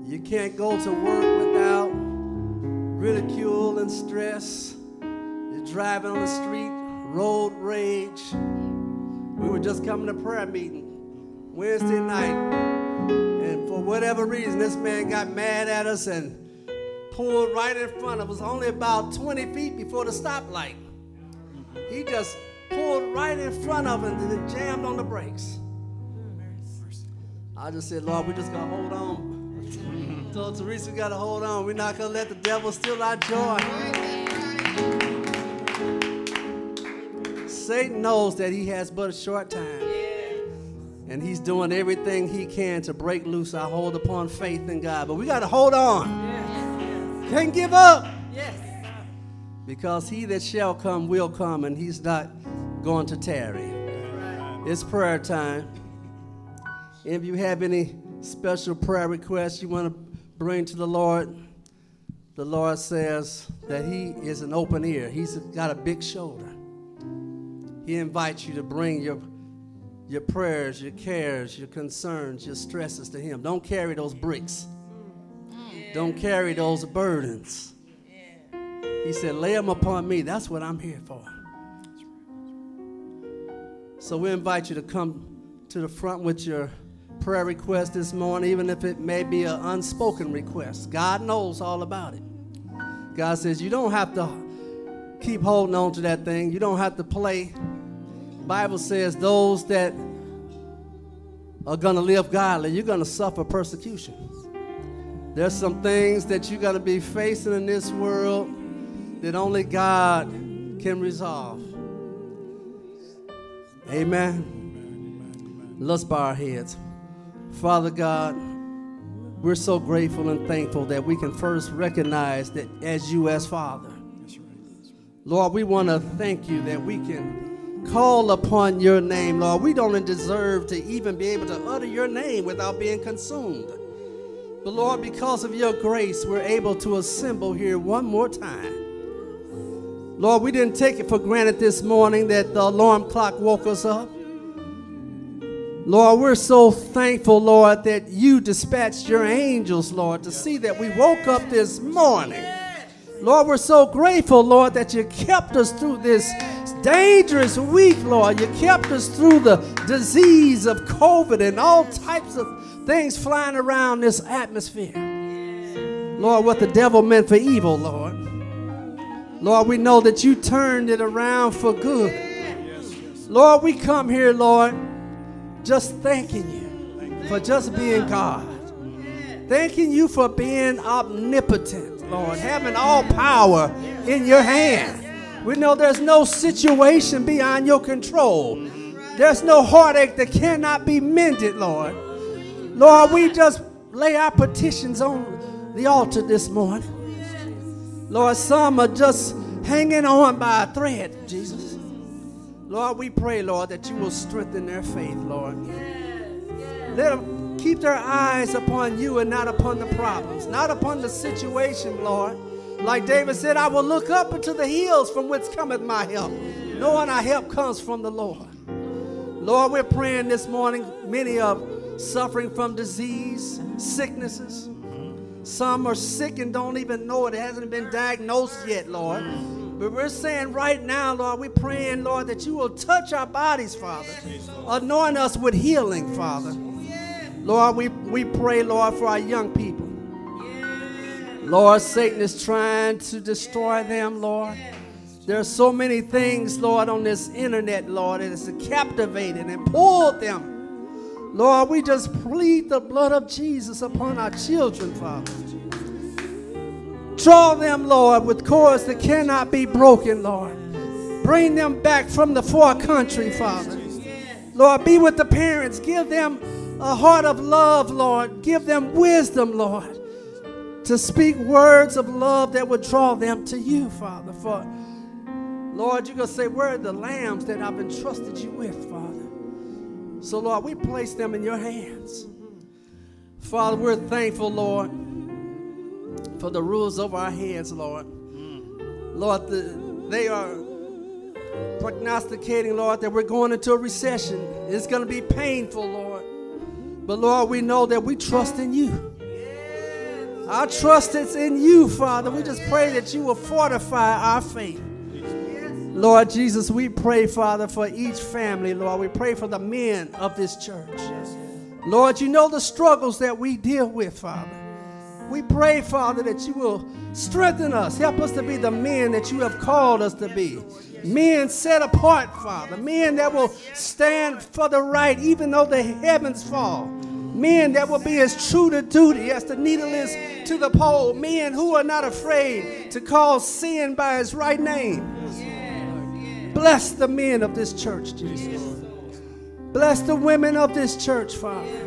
You can't go to work without ridicule and stress. You're driving on the street, road rage. We were just coming to prayer meeting Wednesday night, and for whatever reason, this man got mad at us and pulled right in front of us, only about 20 feet before the stoplight. He just pulled right in front of him and then jammed on the brakes. I just said, Lord, we just gonna hold on. <laughs> Told Teresa we gotta hold on. We're not gonna let the devil steal our joy. Satan knows that he has but a short time. And he's doing everything he can to break loose our hold upon faith in God. But we got to hold on. Can't give up. Yes. Because he that shall come will come, and he's not going to tarry. It's prayer time. If you have any special prayer requests you want to bring to the Lord, the Lord says that He is an open ear. He's got a big shoulder. He invites you to bring your, your prayers, your cares, your concerns, your stresses to Him. Don't carry those bricks, don't carry those burdens. He said, Lay them upon me. That's what I'm here for. So we invite you to come to the front with your prayer request this morning, even if it may be an unspoken request. God knows all about it. God says you don't have to keep holding on to that thing. You don't have to play. Bible says those that are going to live godly, you're going to suffer persecution. There's some things that you're going to be facing in this world that only God can resolve. Amen. Let's bow our heads. Father God, we're so grateful and thankful that we can first recognize that as you as Father. Lord, we want to thank you that we can call upon your name, Lord. We don't deserve to even be able to utter your name without being consumed. But Lord, because of your grace, we're able to assemble here one more time. Lord, we didn't take it for granted this morning that the alarm clock woke us up. Lord, we're so thankful, Lord, that you dispatched your angels, Lord, to see that we woke up this morning. Lord, we're so grateful, Lord, that you kept us through this dangerous week, Lord. You kept us through the disease of COVID and all types of things flying around this atmosphere. Lord, what the devil meant for evil, Lord. Lord, we know that you turned it around for good. Lord, we come here, Lord, just thanking you for just being God. Thanking you for being omnipotent, Lord, having all power in your hand. We know there's no situation beyond your control. There's no heartache that cannot be mended, Lord. Lord, we just lay our petitions on the altar this morning. Lord, some are just hanging on by a thread, Jesus. Lord, we pray, Lord, that you will strengthen their faith, Lord. Let them keep their eyes upon you and not upon the problems, not upon the situation, Lord. Like David said, I will look up into the hills from whence cometh my help, knowing our help comes from the Lord. Lord, we're praying this morning, many of suffering from disease, sicknesses. Some are sick and don't even know it. It hasn't been diagnosed yet, Lord. But we're saying right now, Lord, we're praying, Lord, that you will touch our bodies, Father. Anoint us with healing, Father. Lord, we, we pray, Lord, for our young people. Lord, Satan is trying to destroy them, Lord. There are so many things, Lord, on this internet, Lord, that has captivated and pulled them. Lord, we just plead the blood of Jesus upon our children, Father. Draw them, Lord, with cords that cannot be broken, Lord. Bring them back from the far country, Father. Lord, be with the parents. Give them a heart of love, Lord. Give them wisdom, Lord, to speak words of love that would draw them to you, Father. For, Lord, you're going to say, Where are the lambs that I've entrusted you with, Father? So, Lord, we place them in your hands. Father, we're thankful, Lord, for the rules over our heads, Lord. Lord, the, they are prognosticating, Lord, that we're going into a recession. It's going to be painful, Lord. But, Lord, we know that we trust in you. Our trust is in you, Father. We just pray that you will fortify our faith. Lord Jesus, we pray, Father, for each family, Lord. We pray for the men of this church. Lord, you know the struggles that we deal with, Father. We pray, Father, that you will strengthen us. Help us to be the men that you have called us to be. Men set apart, Father. Men that will stand for the right even though the heavens fall. Men that will be as true to duty as the needle is to the pole. Men who are not afraid to call sin by its right name. Bless the men of this church, Jesus. Bless the women of this church, Father.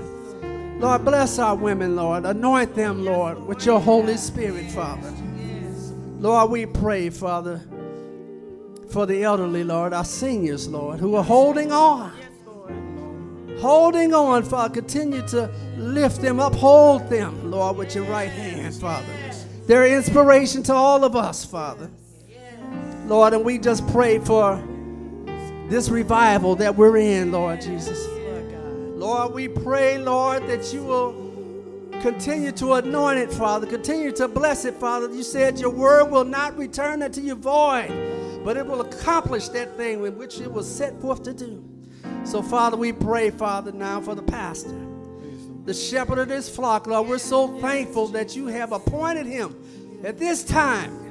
Lord, bless our women, Lord. Anoint them, Lord, with your Holy Spirit, Father. Lord, we pray, Father, for the elderly, Lord, our seniors, Lord, who are holding on. Holding on, Father. Continue to lift them up, hold them, Lord, with your right hand, Father. They're inspiration to all of us, Father. Lord, and we just pray for this revival that we're in, Lord Jesus. Lord, we pray, Lord, that you will continue to anoint it, Father. Continue to bless it, Father. You said your word will not return unto you void, but it will accomplish that thing with which it was set forth to do. So, Father, we pray, Father, now for the pastor, the shepherd of this flock, Lord. We're so thankful that you have appointed him at this time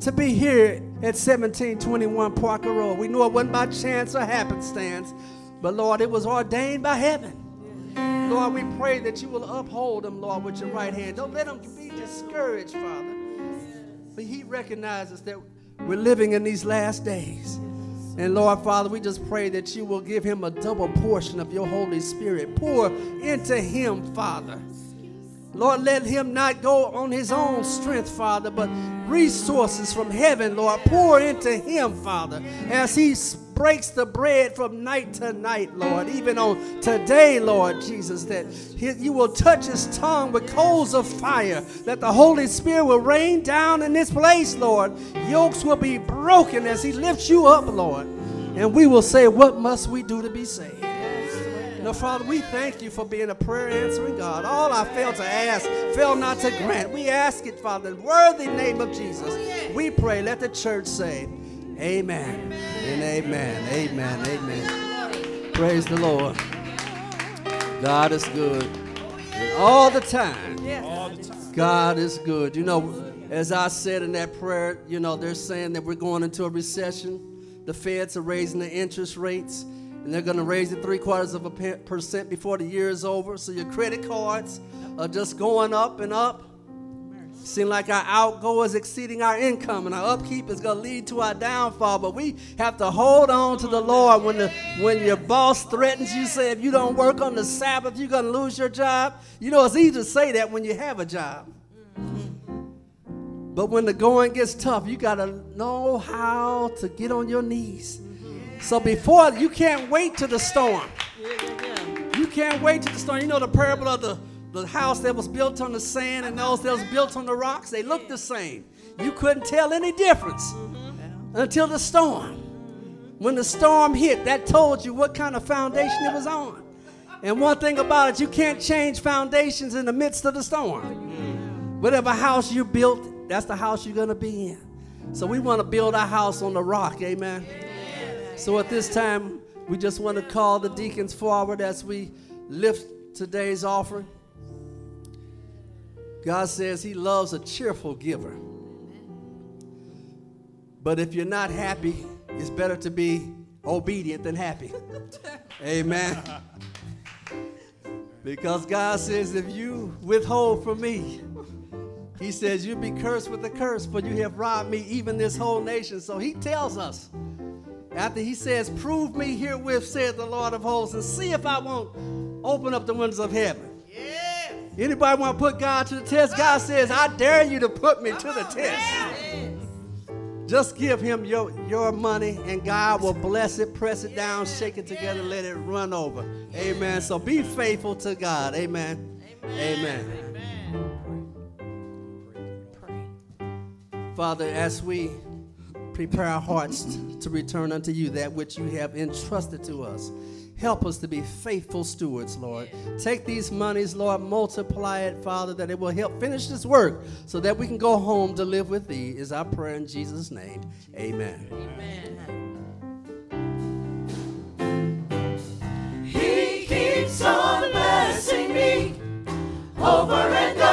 to be here at 1721 Parker Road. We knew it wasn't by chance or happenstance, but Lord, it was ordained by heaven. Lord, we pray that you will uphold him, Lord, with your right hand. Don't let him be discouraged, Father. But he recognizes that we're living in these last days. And Lord, Father, we just pray that you will give him a double portion of your Holy Spirit. Pour into him, Father. Lord, let him not go on his own strength, Father, but resources from heaven, Lord, pour into him, Father, as he breaks the bread from night to night, Lord, even on today, Lord Jesus, that you will touch his tongue with coals of fire, that the Holy Spirit will rain down in this place, Lord. Yokes will be broken as he lifts you up, Lord. And we will say, What must we do to be saved? Now, Father, we thank you for being a prayer answering God. All I fail to ask, fail not to grant. We ask it, Father, in the worthy name of Jesus. We pray. Let the church say, Amen and amen. Amen. Amen. Praise the Lord. God is good. And all the time. God is good. You know, as I said in that prayer, you know, they're saying that we're going into a recession. The feds are raising the interest rates, and they're going to raise it three quarters of a percent before the year is over. So your credit cards are just going up and up. Seem like our outgo is exceeding our income, and our upkeep is going to lead to our downfall. But we have to hold on to the Lord when the when your boss threatens you, say if you don't work on the Sabbath, you're going to lose your job. You know, it's easy to say that when you have a job. But when the going gets tough, you got to know how to get on your knees. So before, you can't wait to the storm. You can't wait to the storm. You know the parable of the, the house that was built on the sand and those that was built on the rocks? They looked the same. You couldn't tell any difference mm-hmm. until the storm. When the storm hit, that told you what kind of foundation it was on. And one thing about it, you can't change foundations in the midst of the storm. Mm. Whatever house you built, that's the house you're going to be in. So we want to build our house on the rock. Amen. So at this time, we just want to call the deacons forward as we lift today's offering. God says He loves a cheerful giver. But if you're not happy, it's better to be obedient than happy. <laughs> Amen. Because God says, if you withhold from me, He says, You'll be cursed with a curse, for you have robbed me, even this whole nation. So He tells us, after He says, Prove me herewith, saith the Lord of hosts, and see if I won't open up the windows of heaven. Anybody want to put God to the test? God says, I dare you to put me to the test. Just give him your, your money and God will bless it, press it down, shake it together, let it run over. Amen. So be faithful to God. Amen. Amen. Father, as we prepare our hearts to return unto you that which you have entrusted to us, help us to be faithful stewards, Lord. Take these monies, Lord, multiply it, Father, that it will help finish this work so that we can go home to live with thee, is our prayer in Jesus' name. Amen. He keeps on blessing me over and over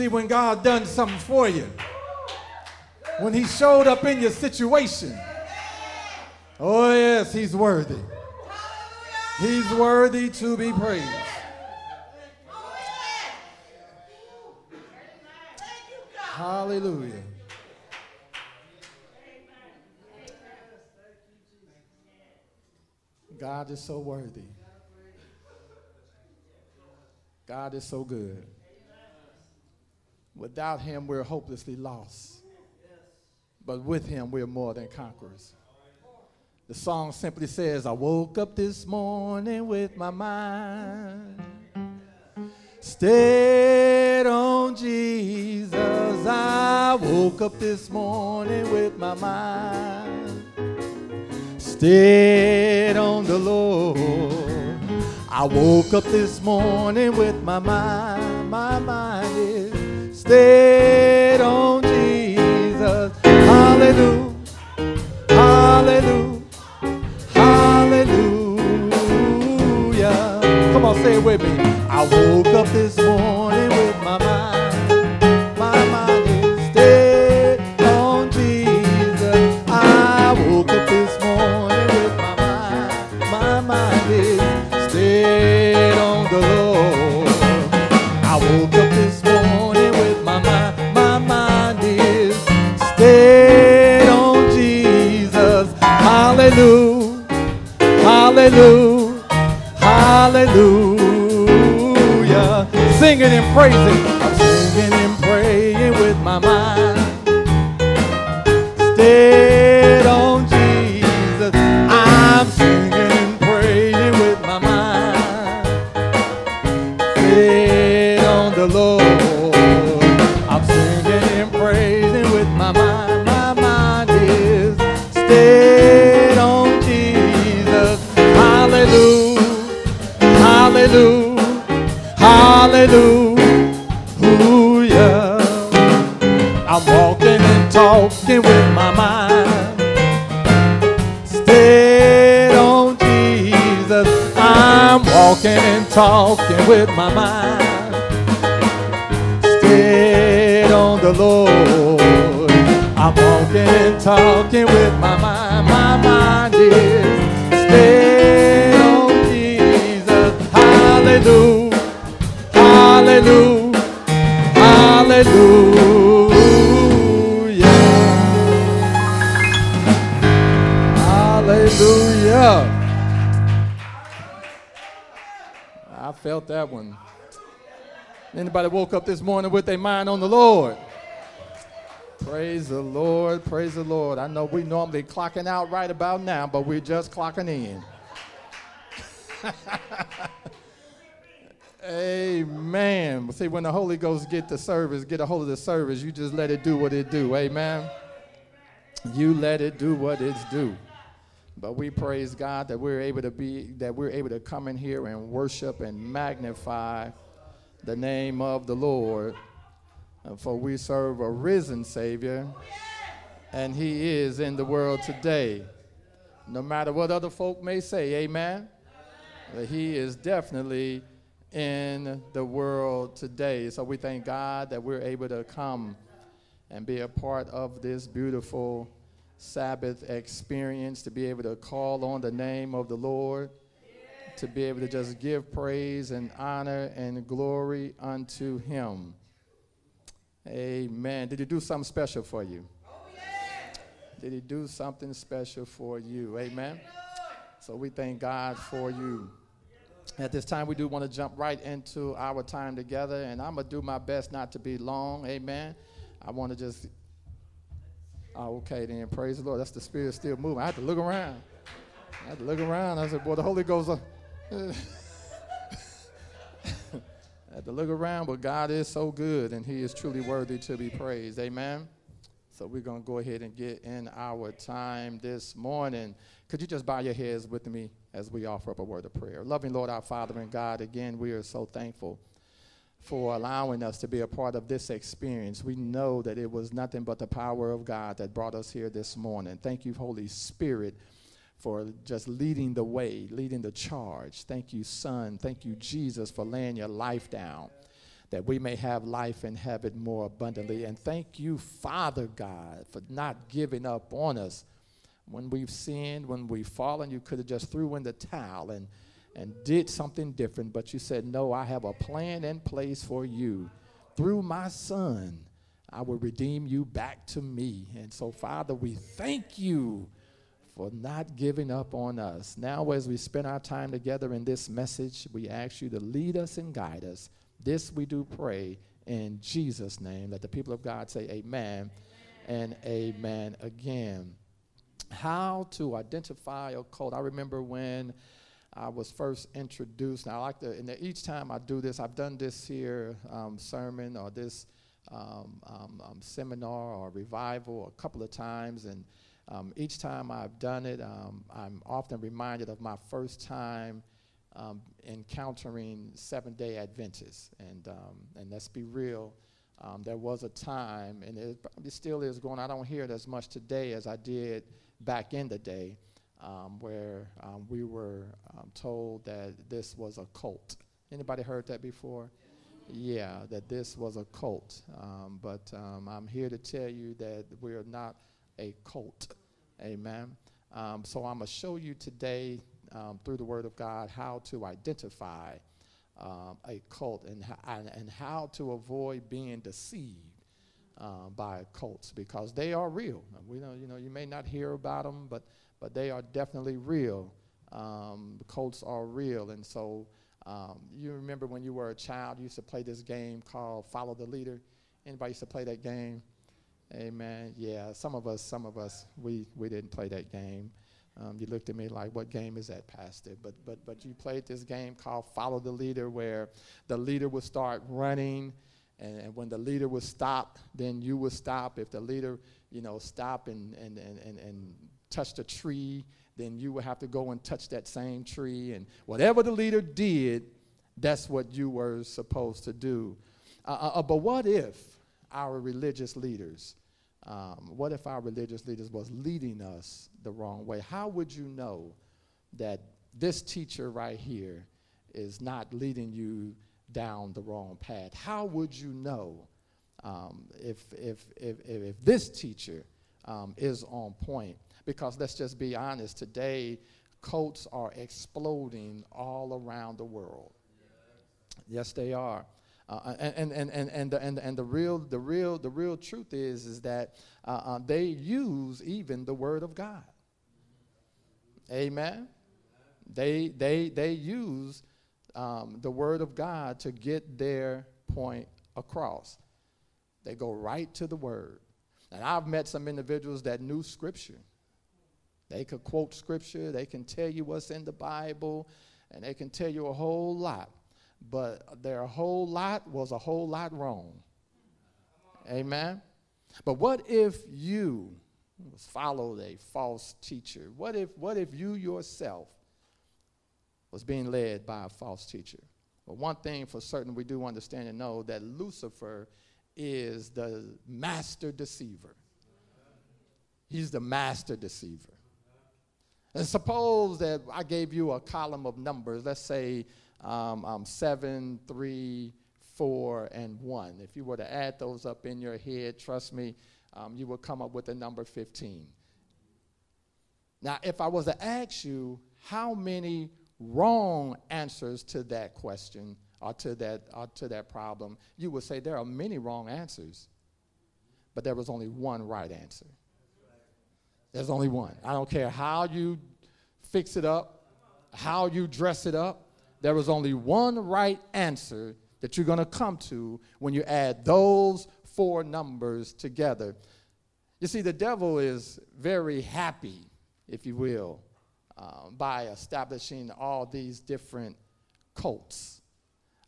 see, when God done something for you, when he showed up in your situation, oh yes, he's worthy. He's worthy to be praised. Hallelujah. God is so worthy. God is so good. Without him, we're hopelessly lost. But with him, we're more than conquerors. The song simply says, I woke up this morning with my mind stayed on Jesus. I woke up this morning with my mind stayed on the Lord. I woke up this morning with my mind, my mind is stayed on Jesus. Hallelujah, hallelujah, hallelujah. Come on, say it with me. I woke up this morning And with my mind. Stayed on the Lord. I'm walking talking with my mind. My mind is stayed Anybody woke up this morning with their mind on the Lord? Praise the Lord, praise the Lord. I know we normally clocking out right about now, but we're just clocking in. <laughs> Amen. See, when the Holy Ghost get the service, get a hold of the service, you just let it do what it do. Amen. You let it do what it's do. But we praise God that we're able to be, that we're able to come in here and worship and magnify the name of the Lord. For we serve a risen Savior, and He is in the world today. No matter what other folk may say, amen. Uh, He is definitely in the world today. So we thank God that we're able to come and be a part of this beautiful Sabbath experience, to be able to call on the name of the Lord, to be able to just give praise and honor and glory unto Him. Amen. Did He do something special for you? Did He do something special for you? Amen. So we thank God for you. At this time, we do want to jump right into our time together, and I'm going to do my best not to be long. Amen. I want to just Oh, okay, then praise the Lord. That's the spirit still moving. I had to look around. I had to look around. I said, boy, the Holy Ghost. Uh, I had to look around, but God is so good and He is truly worthy to be praised. Amen. So we're going to go ahead and get in our time this morning. Could you just bow your heads with me as we offer up a word of prayer? Loving Lord, our Father and God, again, we are so thankful for allowing us to be a part of this experience. We know that it was nothing but the power of God that brought us here this morning. Thank you, Holy Spirit, for just leading the way, leading the charge. Thank you, Son. Thank you, Jesus, for laying your life down that we may have life and have it more abundantly. And thank you, Father God, for not giving up on us when we've sinned, when we've fallen. You could have just threw in the towel and and did something different, but you said, No, I have a plan in place for you. Through my son, I will redeem you back to me. And so, Father, we thank you for not giving up on us. Now, as we spend our time together in this message, we ask you to lead us and guide us. This we do pray in Jesus' name. Let the people of God say, Amen, amen. and amen again. How to identify a cult. I remember when I was first introduced. Now, I like to, and each time I do this, I've done this here um, sermon or this um, um, um seminar or revival a couple of times, and um, each time I've done it, um, I'm often reminded of my first time encountering Seventh Day Adventists. And and let's be real, there was a time, and it probably still is going. I don't hear it as much today as I did back in the day um, where um, we were um, told that this was a cult. Anybody heard that before? Yeah, that this was a cult. Um, but um, I'm here to tell you that we're not a cult. Amen. Um, so I'm going to show you today through the Word of God how to identify a cult and, and, how to avoid being deceived uh, by cults because they are real. We know, you know, you may not hear about them, but but they are definitely real. Um, cults are real, and so um, you remember when you were a child, you used to play this game called Follow the Leader. Anybody used to play that game? Amen. Yeah, some of us, some of us, we we didn't play that game. Um, you looked at me like, "What game is that, Pastor?" But but but you played this game called Follow the Leader, where the leader would start running, and, and when the leader would stop, then you would stop. If the leader, you know, stop and and and and, and touched a tree, then you would have to go and touch that same tree. And whatever the leader did, that's what you were supposed to do. Uh, uh, uh, but what if our religious leaders, um, what if our religious leaders was leading us the wrong way? How would you know that this teacher right here is not leading you down the wrong path? How would you know um, if, if, if, if this teacher um, is on point? Because let's just be honest, today cults are exploding all around the world. Yes, they are. Uh, and, and, and, and, the, and, and the real the real the real truth is is that uh, uh, they use even the word of God. Amen. They they they use um, the word of God to get their point across. They go right to the word. And I've met some individuals that knew scripture. They could quote scripture, they can tell you what's in the Bible, and they can tell you a whole lot but their whole lot was a whole lot wrong. Amen. But what if you followed a false teacher? What if what if you yourself was being led by a false teacher? Well, one thing for certain we do understand and know that Lucifer is the master deceiver. He's the master deceiver. And suppose that I gave you a column of numbers, let's say um, um, 7, 3, 4, and 1. If you were to add those up in your head, trust me, um, you would come up with the number 15. Now, if I was to ask you how many wrong answers to that question or to that, or to that problem, you would say there are many wrong answers, but there was only one right answer. There's only one. I don't care how you fix it up, how you dress it up, there is only one right answer that you're going to come to when you add those four numbers together. You see, the devil is very happy, if you will, uh, by establishing all these different cults.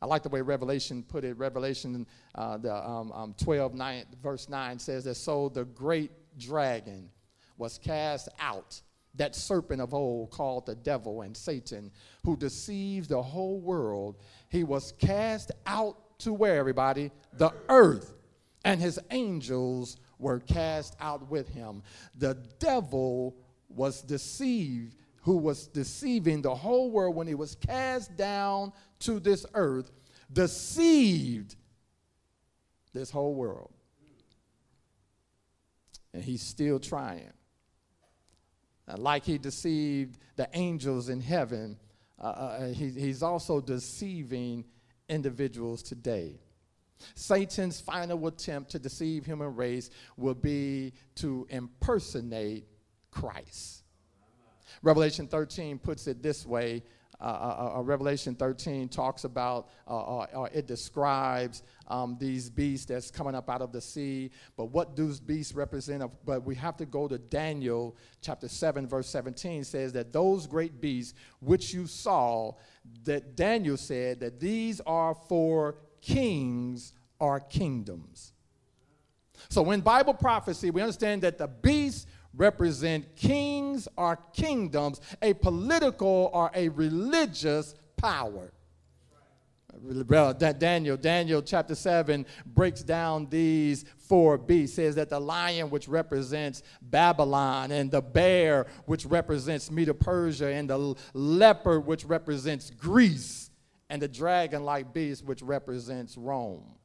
I like the way Revelation put it. Revelation uh, the, um, um, 12, 9, verse 9 says that so the great dragon was cast out that serpent of old called the devil and Satan, who deceives the whole world, he was cast out to where, everybody? The earth. And his angels were cast out with him. The devil was deceived, who was deceiving the whole world when he was cast down to this earth, deceived this whole world. And he's still trying. Uh, like he deceived the angels in heaven, uh, uh, uh, he, he's also deceiving individuals today. Satan's final attempt to deceive human race will be to impersonate Christ. Revelation 13 puts it this way uh, uh, uh, uh, Revelation 13 talks about, uh, it describes um, these beasts that's coming up out of the sea. But what do beasts represent? But we have to go to Daniel chapter 7, verse 17 says that those great beasts which you saw, that Daniel said that these are for kings or kingdoms. So in Bible prophecy, we understand that the beasts represent kings or kingdoms, a political or a religious power. Daniel, Daniel chapter 7 breaks down these four beasts. Says that the lion, which represents Babylon, and the bear, which represents Medo Persia, and the leopard, which represents Greece, and the dragon like beast, which represents Rome.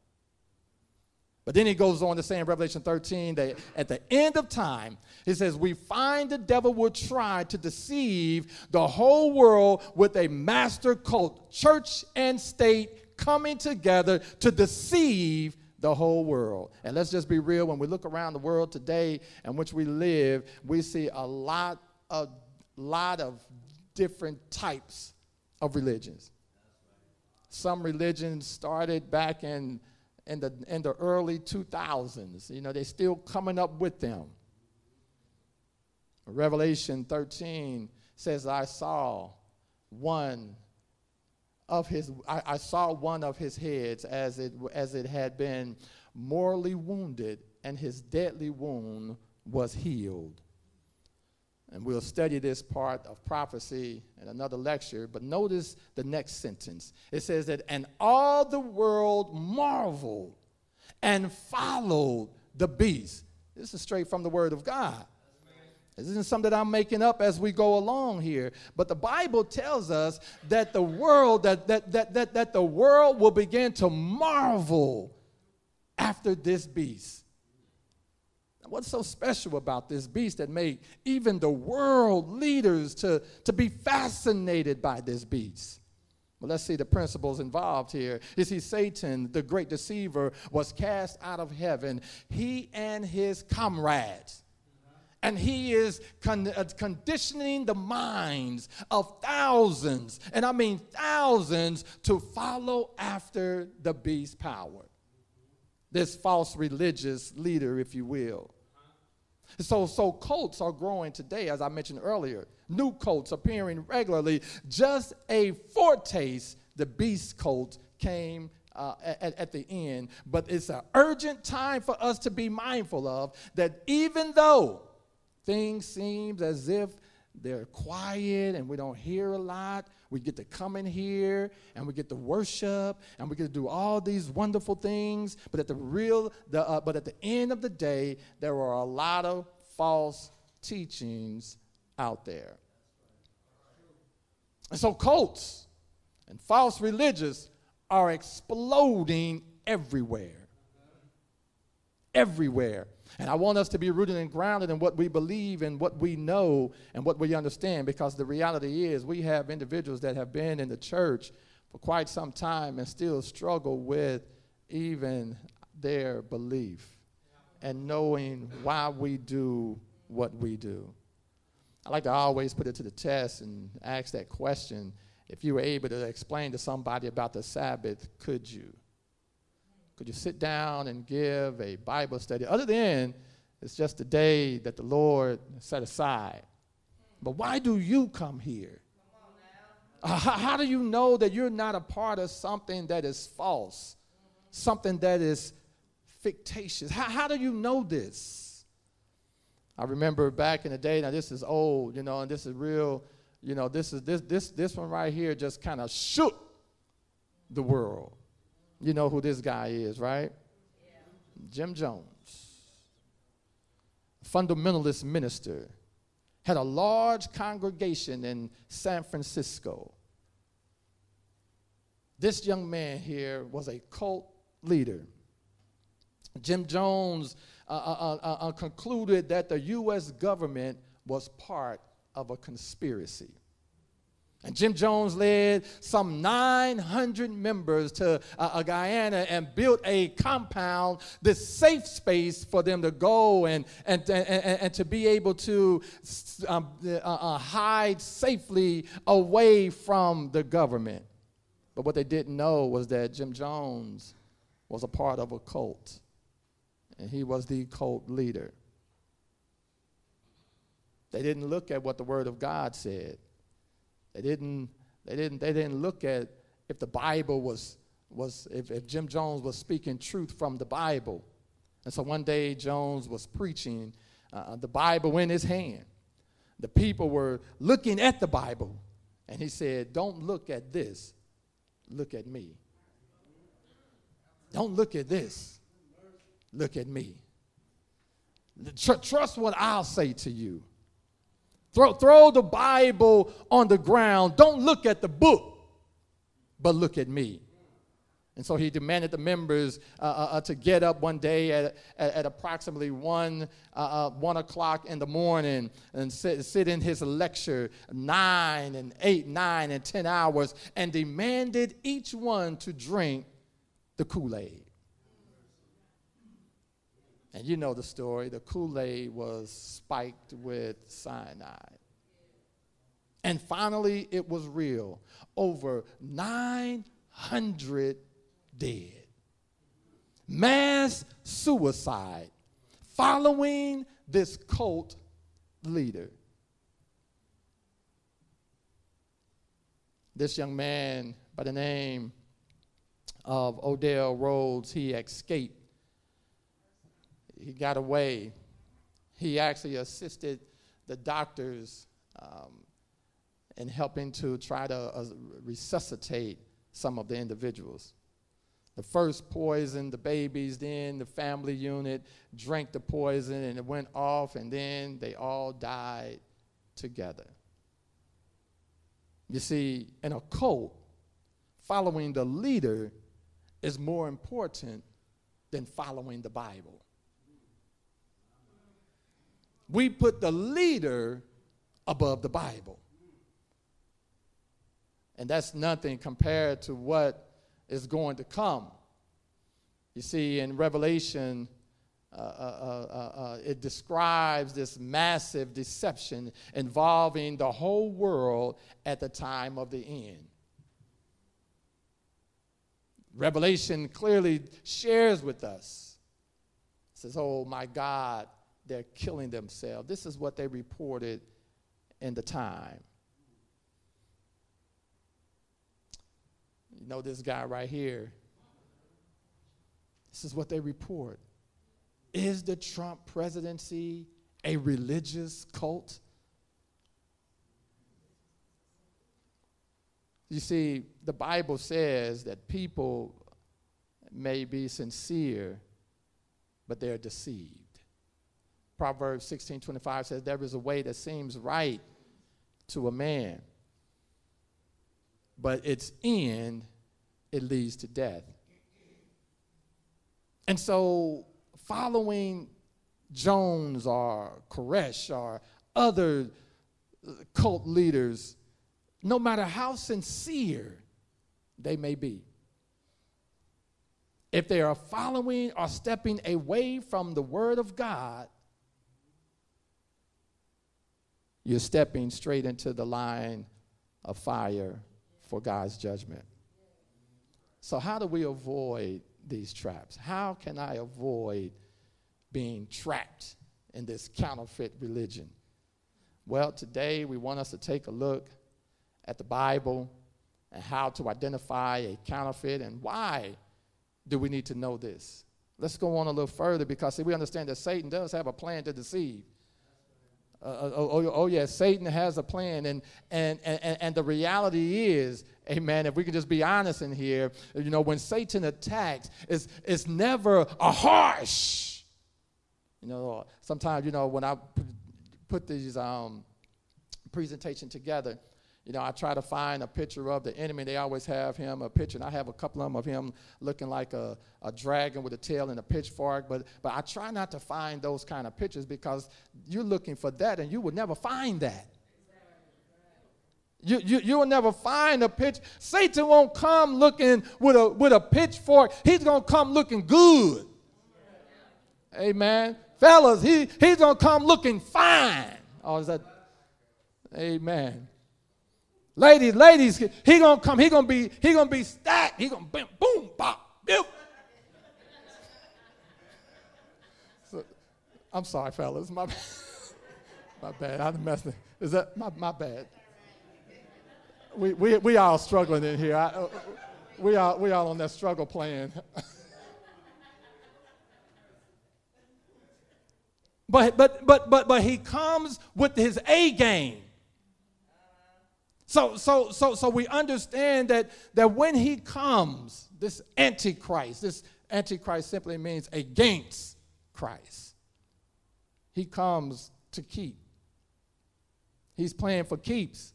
But then he goes on to say in Revelation 13 that at the end of time, he says, We find the devil will try to deceive the whole world with a master cult, church and state coming together to deceive the whole world. And let's just be real when we look around the world today in which we live, we see a lot of lot of different types of religions. Some religions started back in in the, in the early 2000s. You know, they're still coming up with them. Revelation 13 says, I saw one of his, I, I, saw one of his heads as it, as it had been mortally wounded, and his deadly wound was healed. And we'll study this part of prophecy in another lecture, but notice the next sentence. It says that, and all the world marveled and followed the beast. This is straight from the word of God. This isn't something that I'm making up as we go along here. But the Bible tells us that the world, that, that, that, that, that the world will begin to marvel after this beast. What's so special about this beast that made even the world leaders to, to be fascinated by this beast? Well, let's see the principles involved here. You see, Satan, the great deceiver, was cast out of heaven, he and his comrades. And he is con- uh, conditioning the minds of thousands, and I mean thousands, to follow after the beast's power. This false religious leader, if you will. So, so cults are growing today, as I mentioned earlier. New cults appearing regularly. Just a foretaste, the beast cult came uh, at, at, the end. But it's an urgent time for us to be mindful of that even though things seem as if they're quiet and we don't hear a lot, we get to come in here and we get to worship and we get to do all these wonderful things. But at the real, the, uh, but at the end of the day, there are a lot of false teachings out there. And so cults and false religions are exploding everywhere. Everywhere. And I want us to be rooted and grounded in what we believe and what we know and what we understand because the reality is we have individuals that have been in the church for quite some time and still struggle with even their belief and knowing why we do what we do. I like to always put it to the test and ask that question. If you were able to explain to somebody about the Sabbath, could you? Could you sit down and give a Bible study? Other than it's just a day that the Lord set aside. But why do you come here? Uh, how, how, do you know that you're not a part of something that is false, something that is fictitious? How, how do you know this? I remember back in the day, now this is old, you know, and this is real, you know, this is this this this one right here just kind of shook the world. You know who this guy is, right? Yeah. Jim Jones, fundamentalist minister, had a large congregation in San Francisco. This young man here was a cult leader. Jim Jones uh, uh, uh, uh concluded that the U.S. government was part of a conspiracy. And Jim Jones led some 900 members to uh, Guyana and built a compound, this safe space for them to go and, and, and, and to be able to um, uh, uh, hide safely away from the government. But what they didn't know was that Jim Jones was a part of a cult, and he was the cult leader. They didn't look at what the Word of God said. They didn't, they didn't, they didn't look at if the Bible was, was if, if Jim Jones was speaking truth from the Bible. And so one day Jones was preaching uh, the Bible in his hand. The people were looking at the Bible, and he said, Don't look at this, look at me. Don't look at this, look at me. Tr- trust what I'll say to you. Throw, throw the Bible on the ground. Don't look at the book, but look at me. And so he demanded the members uh, uh, uh to get up one day at, at, at approximately 1, uh, uh, 1 o'clock in the morning and sit, sit in his lecture 9 and 8, 9 and 10 hours and demanded each one to drink the Kool Aid. And you know the story the Kool Aid was spiked with cyanide. And finally, it was real. Over 900 dead. Mass suicide following this cult leader. This young man by the name of Odell Rhodes, he escaped he got away. He actually assisted the doctors um, in helping to try to uh, resuscitate some of the individuals. The first poisoned the babies, then the family unit drank the poison and it went off, and then they all died together. You see, in a cult, following the leader is more important than following the Bible. We put the leader above the Bible. And that's nothing compared to what is going to come. You see, in Revelation, uh, uh, uh, uh, it describes this massive deception involving the whole world at the time of the end. Revelation clearly shares with us. It says, Oh my God, they're killing themselves. This is what they reported in the time. You know this guy right here. This is what they report. Is the Trump presidency a religious cult? You see, the Bible says that people may be sincere, but they're deceived. Proverbs 16 25 says, There is a way that seems right to a man, but its end, it leads to death. And so, following Jones or Koresh or other cult leaders, no matter how sincere they may be, if they are following or stepping away from the Word of God, you're stepping straight into the line of fire for God's judgment. So, how do we avoid these traps? How can I avoid being trapped in this counterfeit religion? Well, today we want us to take a look at the Bible and how to identify a counterfeit and why do we need to know this. Let's go on a little further because see, we understand that Satan does have a plan to deceive. Uh, uh oh, oh, oh, yes, Satan has a plan. And, and, and, and the reality is, amen, if we can just be honest in here, you know, when Satan attacks, it's, it's never a harsh. You know, sometimes, you know, when I put these um, presentation together, you know, I try to find a picture of the enemy. They always have him a picture, and I have a couple of them of him looking like a, a dragon with a tail and a pitchfork. But, but I try not to find those kind of pictures because you're looking for that, and you will never find that. You, you, you will never find a pitch. Satan won't come looking with a, with a pitchfork. He's going to come looking good. Amen. Fellas, he, he's going to come looking fine. Oh, is that? Amen. Ladies, ladies, he gonna come, he gonna be, he gonna be stacked, he gonna boom, boom, pop, boom. So, I'm sorry, fellas. My, <laughs> my bad. I messed it. Is that my, my bad? We, we, we all struggling in here. I, uh, we, all, we all on that struggle plan. <laughs> but, but, but, but, but he comes with his A game. So, so, so, so we understand that, that when he comes, this antichrist, this antichrist simply means against Christ. He comes to keep. He's playing for keeps.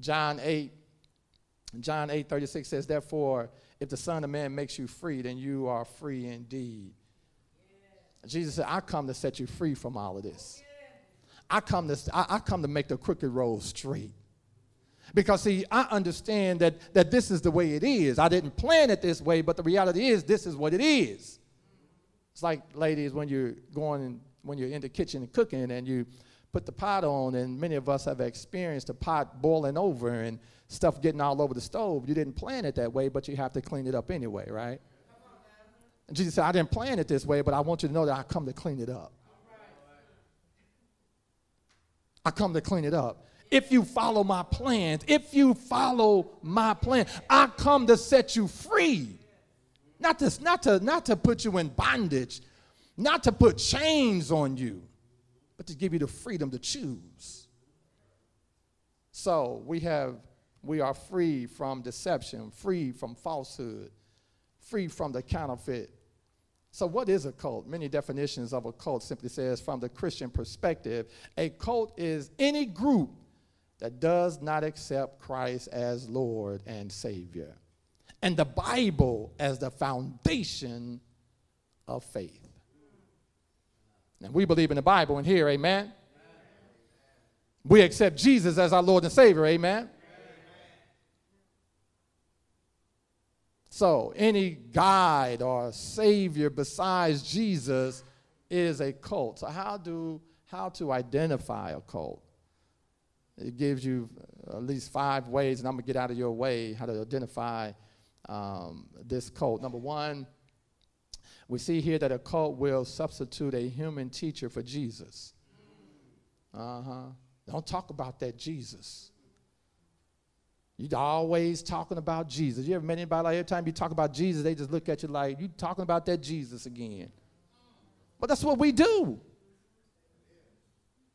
John 8, John 8, 36 says, Therefore, if the Son of Man makes you free, then you are free indeed. Yeah. Jesus said, I come to set you free from all of this. Yeah. I come to I, I come to make the crooked road straight. Because, see, I understand that, that this is the way it is. I didn't plan it this way, but the reality is this is what it is. It's like, ladies, when you're going, when you're in the kitchen and cooking and you put the pot on, and many of us have experienced the pot boiling over and stuff getting all over the stove. You didn't plan it that way, but you have to clean it up anyway, right? And Jesus said, I didn't plan it this way, but I want you to know that I come to clean it up. I come to clean it up if you follow my plans, if you follow my plan, I come to set you free. Not to, not to, not to put you in bondage, not to put chains on you, but to give you the freedom to choose. So we have we are free from deception, free from falsehood, free from the counterfeit. So, what is a cult? Many definitions of a cult simply says, from the Christian perspective, a cult is any group that does not accept Christ as Lord and Savior, and the Bible as the foundation of faith. And we believe in the Bible in here, amen? We accept Jesus as our Lord and Savior, amen? So, any guide or savior besides Jesus is a cult. So, how do how to identify a cult? It gives you at least five ways, and I'm gonna get out of your way how to identify um, this cult. Number one, we see here that a cult will substitute a human teacher for Jesus. Uh huh. Don't talk about that Jesus. You're always talking about Jesus. You ever met anybody like every time you talk about Jesus, they just look at you like, you talking about that Jesus again. But that's what we do.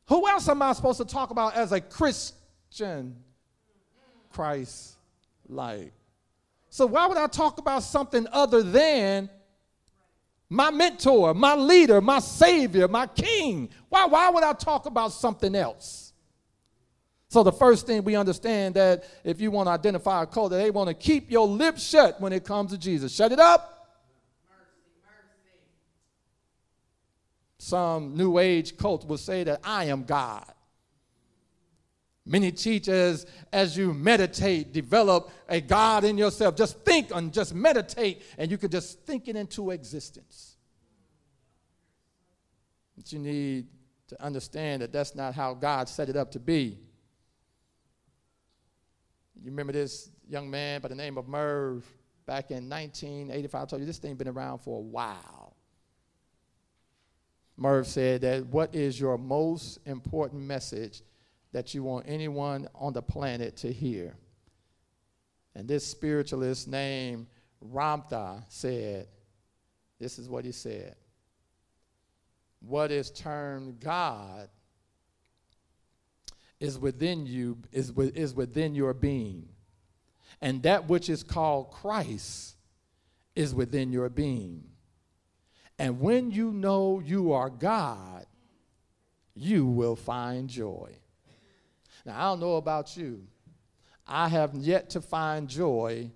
Who else am I supposed to talk about as a Christian? Christ like. So why would I talk about something other than my mentor, my leader, my savior, my king? Why, why would I talk about something else? So the first thing we understand that if you want to identify a cult, they want to keep your lips shut when it comes to Jesus. Shut it up. Some New Age cult will say that I am God. Many teachers, as you meditate, develop a God in yourself. Just think and just meditate, and you can just think it into existence. But you need to understand that that's not how God set it up to be. You remember this young man by the name of Merv back in 1985? I told you this thing been around for a while. Merv said that what is your most important message that you want anyone on the planet to hear? And this spiritualist named Ramtha said, this is what he said. What is termed God is within you, is, is within your being. And that which is called Christ is within your being. And when you know you are God, you will find joy. Now, I don't know about you. I have yet to find joy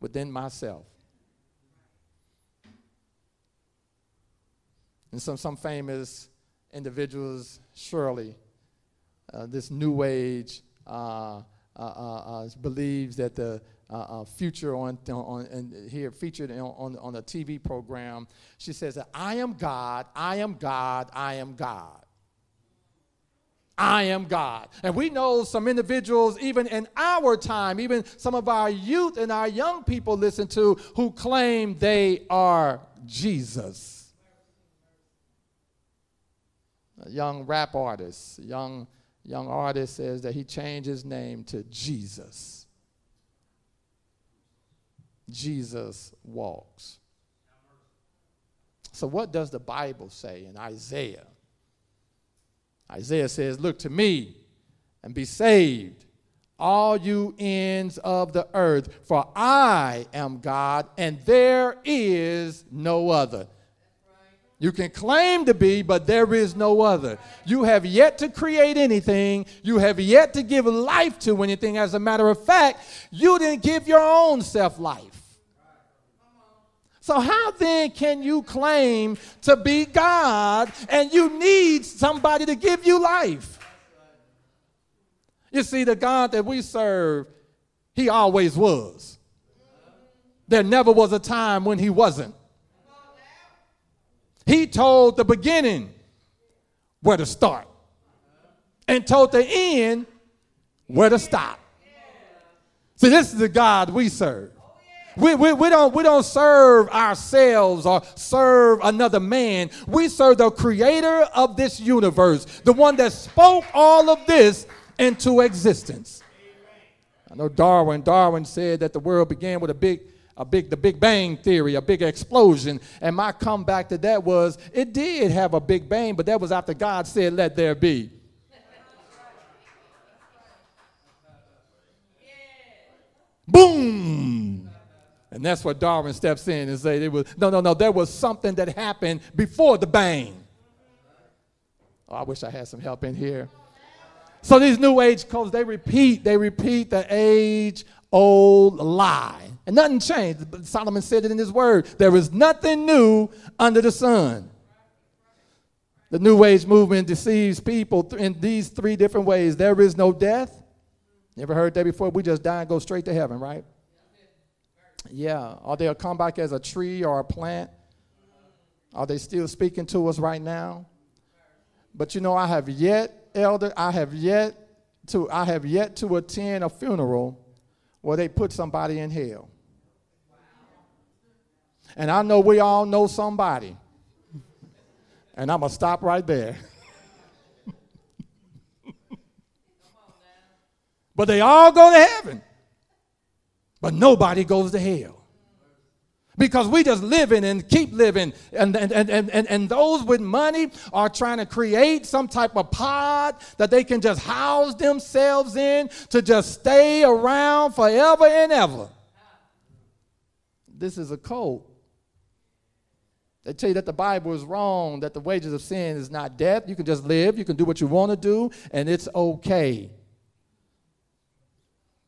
within myself. And some, some famous individuals, surely, uh, this new age uh, uh, believes that the Uh, uh, future on, on, and here featured on, on, on a TV program, she says I am God, I am God, I am God. I am God. And we know some individuals, even in our time, even some of our youth and our young people listen to, who claim they are Jesus. A young rap artist, young young artist says that he changed his name to Jesus. Jesus walks. So, what does the Bible say in Isaiah? Isaiah says, Look to me and be saved, all you ends of the earth, for I am God and there is no other. You can claim to be, but there is no other. You have yet to create anything. You have yet to give life to anything. As a matter of fact, you didn't give your own self life. So, how then can you claim to be God and you need somebody to give you life? You see, the God that we serve, He always was. There never was a time when He wasn't. He told the beginning where to start and told the end where to stop. See, this is the God we serve. We, we, we, don't, we don't serve ourselves or serve another man. We serve the creator of this universe, the one that spoke all of this into existence. I know Darwin, Darwin said that the world began with a big a big the big bang theory a big explosion and my comeback to that was it did have a big bang but that was after god said let there be boom And that's where Darwin steps in and say, it was, no, no, no, there was something that happened before the bang. Oh, I wish I had some help in here. So these new age cults, they repeat, they repeat the age old lie. And nothing changed. Solomon said it in his word. There is nothing new under the sun. The New Age movement deceives people in these three different ways. There is no death. Never heard that before? We just die and go straight to heaven, right? Yeah. Or they'll come back as a tree or a plant. Are they still speaking to us right now? But you know, I have yet, elder, I have yet to, I have yet to attend a funeral where they put somebody in hell. And I know we all know somebody. And I'm going to stop right there. <laughs> but they all go to heaven. But nobody goes to hell. Because we just living and keep living. And, and, and, and, and those with money are trying to create some type of pod that they can just house themselves in to just stay around forever and ever. This is a cult. They tell you that the Bible is wrong, that the wages of sin is not death. You can just live, you can do what you want to do, and it's okay.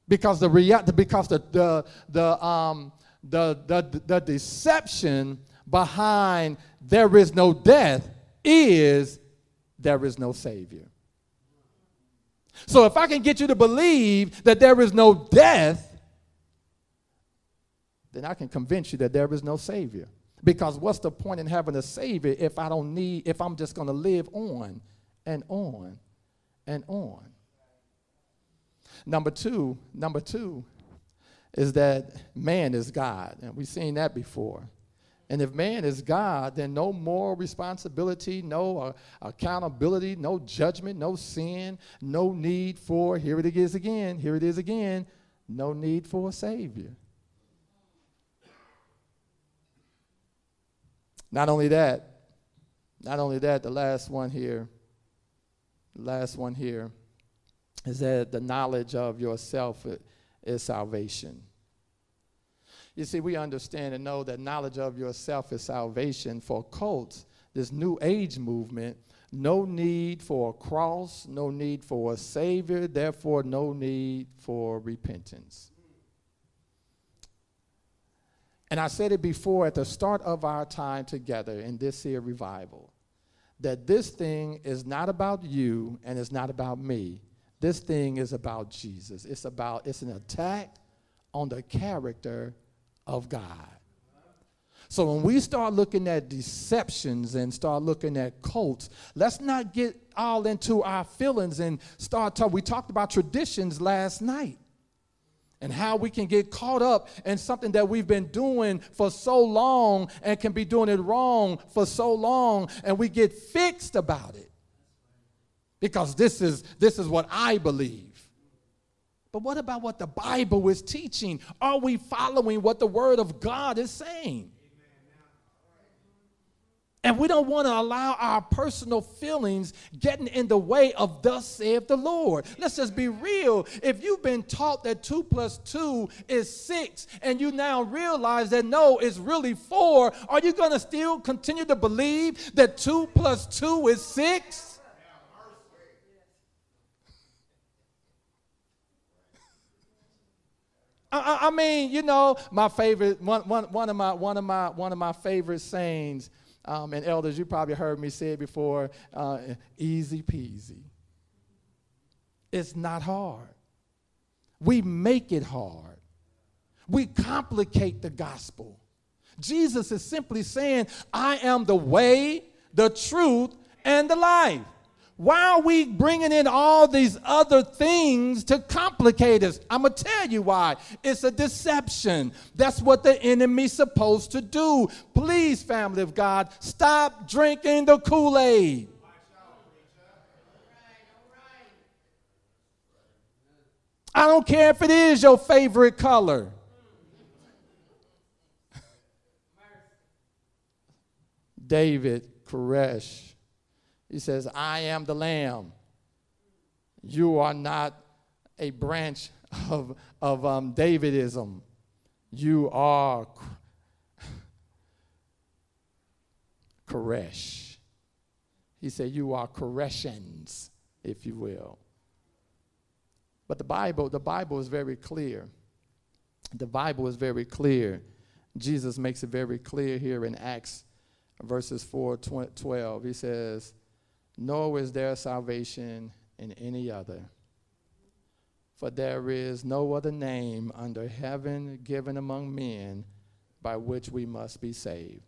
Because the rea- because the the the um the, the the deception behind there is no death is there is no savior. So if I can get you to believe that there is no death, then I can convince you that there is no savior. Because what's the point in having a savior if I don't need, if I'm just going to live on and on and on? Number two, number two is that man is God. And we've seen that before. And if man is God, then no moral responsibility, no uh, accountability, no judgment, no sin, no need for, here it is again, here it is again, no need for a Savior. Not only that, not only that, the last one here, the last one here is that the knowledge of yourself is salvation. You see, we understand and know that knowledge of yourself is salvation for cults, this new age movement. No need for a cross, no need for a savior, therefore, no need for repentance. And I said it before at the start of our time together in this here revival that this thing is not about you and it's not about me. This thing is about Jesus. It's about it's an attack on the character of God. So when we start looking at deceptions and start looking at cults, let's not get all into our feelings and start talking. We talked about traditions last night and how we can get caught up in something that we've been doing for so long and can be doing it wrong for so long and we get fixed about it because this is this is what i believe but what about what the bible is teaching are we following what the word of god is saying and we don't want to allow our personal feelings getting in the way of thus saith the Lord. Let's just be real. If you've been taught that two plus two is six, and you now realize that no, it's really four, are you going to still continue to believe that two plus two is six? I, I mean, you know, my favorite one, one, one of my one of my one of my favorite sayings um, and elders, you probably heard me say it before uh, easy peasy. It's not hard. We make it hard, we complicate the gospel. Jesus is simply saying, I am the way, the truth, and the life. Why are we bringing in all these other things to complicate us? I'm going to tell you why. It's a deception. That's what the enemy's supposed to do. Please, family of God, stop drinking the Kool Aid. I don't care if it is your favorite color. <laughs> David Koresh he says, I am the lamb. You are not a branch of, of um, Davidism. You are Koresh. He said, You are Koreshans, if you will. But the Bible, the Bible is very clear. The Bible is very clear. Jesus makes it very clear here in Acts verses 4 12. He says, Nor is there salvation in any other. For there is no other name under heaven given among men by which we must be saved.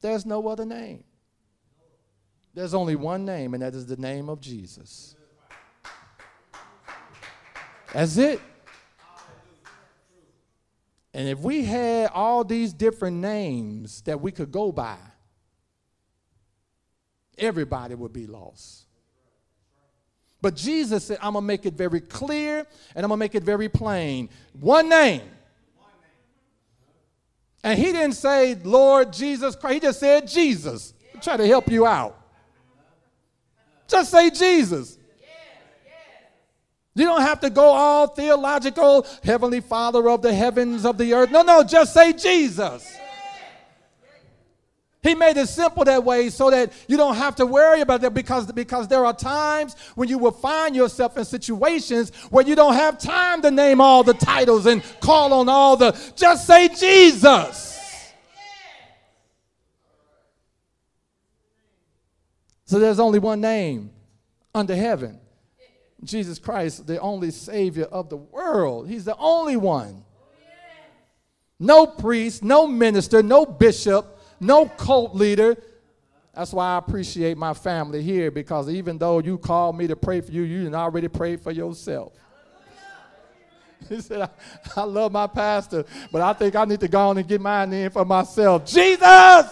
There's no other name. There's only one name, and that is the name of Jesus. That's it. And if we had all these different names that we could go by, everybody would be lost. But Jesus said, I'm going to make it very clear and I'm going to make it very plain. One name. And he didn't say, Lord Jesus Christ. He just said, Jesus. Try to help you out. Just say Jesus. You don't have to go all theological, Heavenly Father of the heavens, of the earth. No, no, just say Jesus. He made it simple that way so that you don't have to worry about that because, because there are times when you will find yourself in situations where you don't have time to name all the titles and call on all the. Just say Jesus. So there's only one name under heaven Jesus Christ, the only Savior of the world. He's the only one. No priest, no minister, no bishop, no cult leader. That's why I appreciate my family here because even though you called me to pray for you, you didn't already prayed for yourself. <laughs> He said, I, I love my pastor, but I think I need to go on and get mine in for myself. Jesus!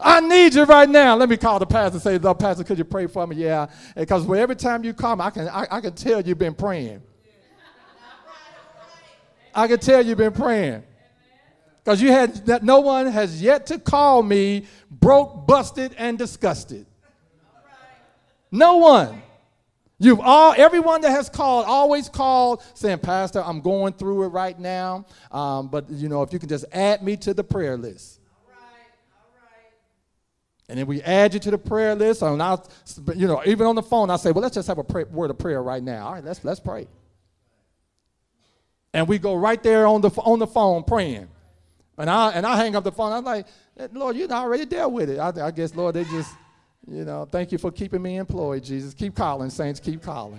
I need you right now. Let me call the pastor and say, Lord, Pastor, could you pray for me? Yeah. Because every time you come, I can, I, I can tell you've been praying. I can tell you've been praying. Because you had that no one has yet to call me broke, busted, and disgusted. No one. You've all, everyone that has called, always called saying, Pastor, I'm going through it right now. Um, but, you know, if you can just add me to the prayer list. And then we add you to the prayer list. And I, you know, even on the phone, I say, well, let's just have a pray, word of prayer right now. All right, let's, let's pray. And we go right there on the, on the phone praying. And I, and I hang up the phone. I'm like, Lord, you already dealt with it. I, I guess, Lord, they just, you know, thank you for keeping me employed, Jesus. Keep calling, saints, keep calling.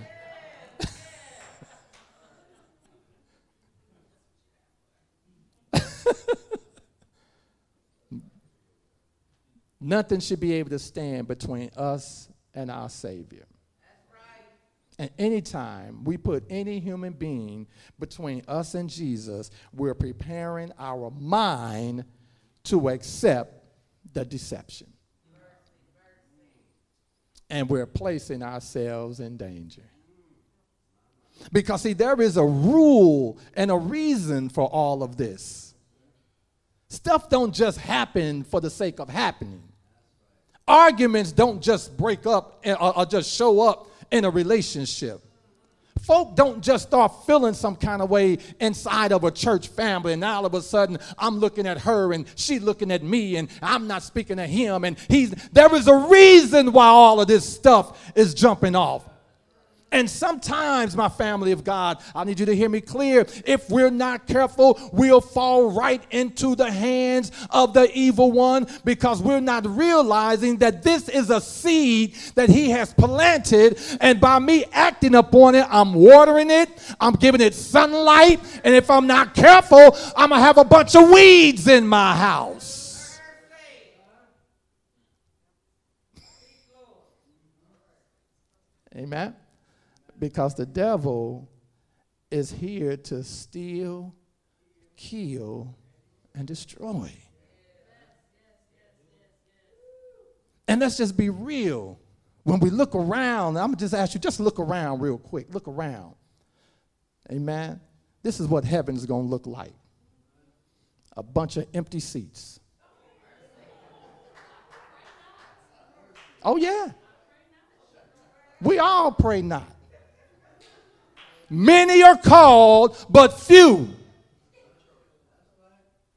<laughs> Nothing should be able to stand between us and our Savior. And anytime we put any human being between us and Jesus, we're preparing our mind to accept the deception. And we're placing ourselves in danger. Because, see, there is a rule and a reason for all of this. Stuff don't just happen for the sake of happening. Arguments don't just break up or, just show up in a relationship. Folk don't just start feeling some kind of way inside of a church family, and all of a sudden I'm looking at her and she looking at me, and I'm not speaking to him, and he's there is a reason why all of this stuff is jumping off. And sometimes, my family of God, I need you to hear me clear. If we're not careful, we'll fall right into the hands of the evil one because we're not realizing that this is a seed that he has planted. And by me acting upon it, I'm watering it, I'm giving it sunlight. And if I'm not careful, I'm going to have a bunch of weeds in my house. Amen because the devil is here to steal, kill, and destroy. And let's just be real. When we look around, I'm just ask you, just look around real quick. Look around. Amen. This is what heaven is gonna look like. A bunch of empty seats. Oh, yeah. We all pray not. Many are called, but few.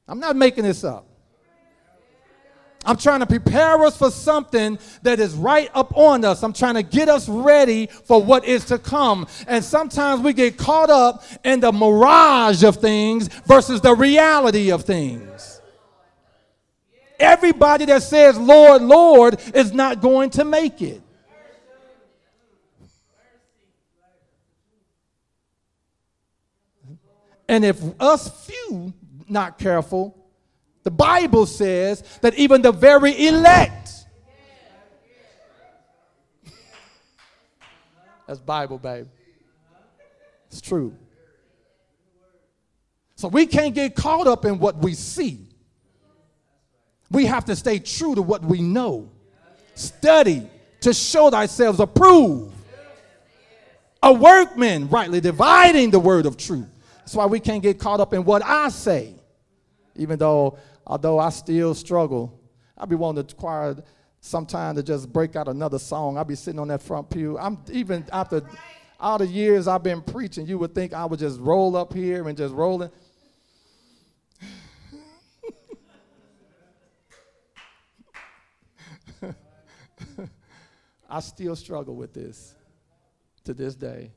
I'm not making this up. I'm trying to prepare us for something that is right up on us. I'm trying to get us ready for what is to come. And sometimes we get caught up in the mirage of things versus the reality of things. Everybody that says, Lord, Lord, is not going to make it. And if us few not careful, the Bible says that even the very elect. That's Bible, babe. It's true. So we can't get caught up in what we see. We have to stay true to what we know. Study to show thyself approved. A workman rightly dividing the word of truth. That's why we can't get caught up in what I say. Even though, although I still struggle, I'll be wanting to choir sometime to just break out another song. I'll be sitting on that front pew. I'm even after all the years I've been preaching, you would think I would just roll up here and just rolling. <laughs> I still struggle with this to this day.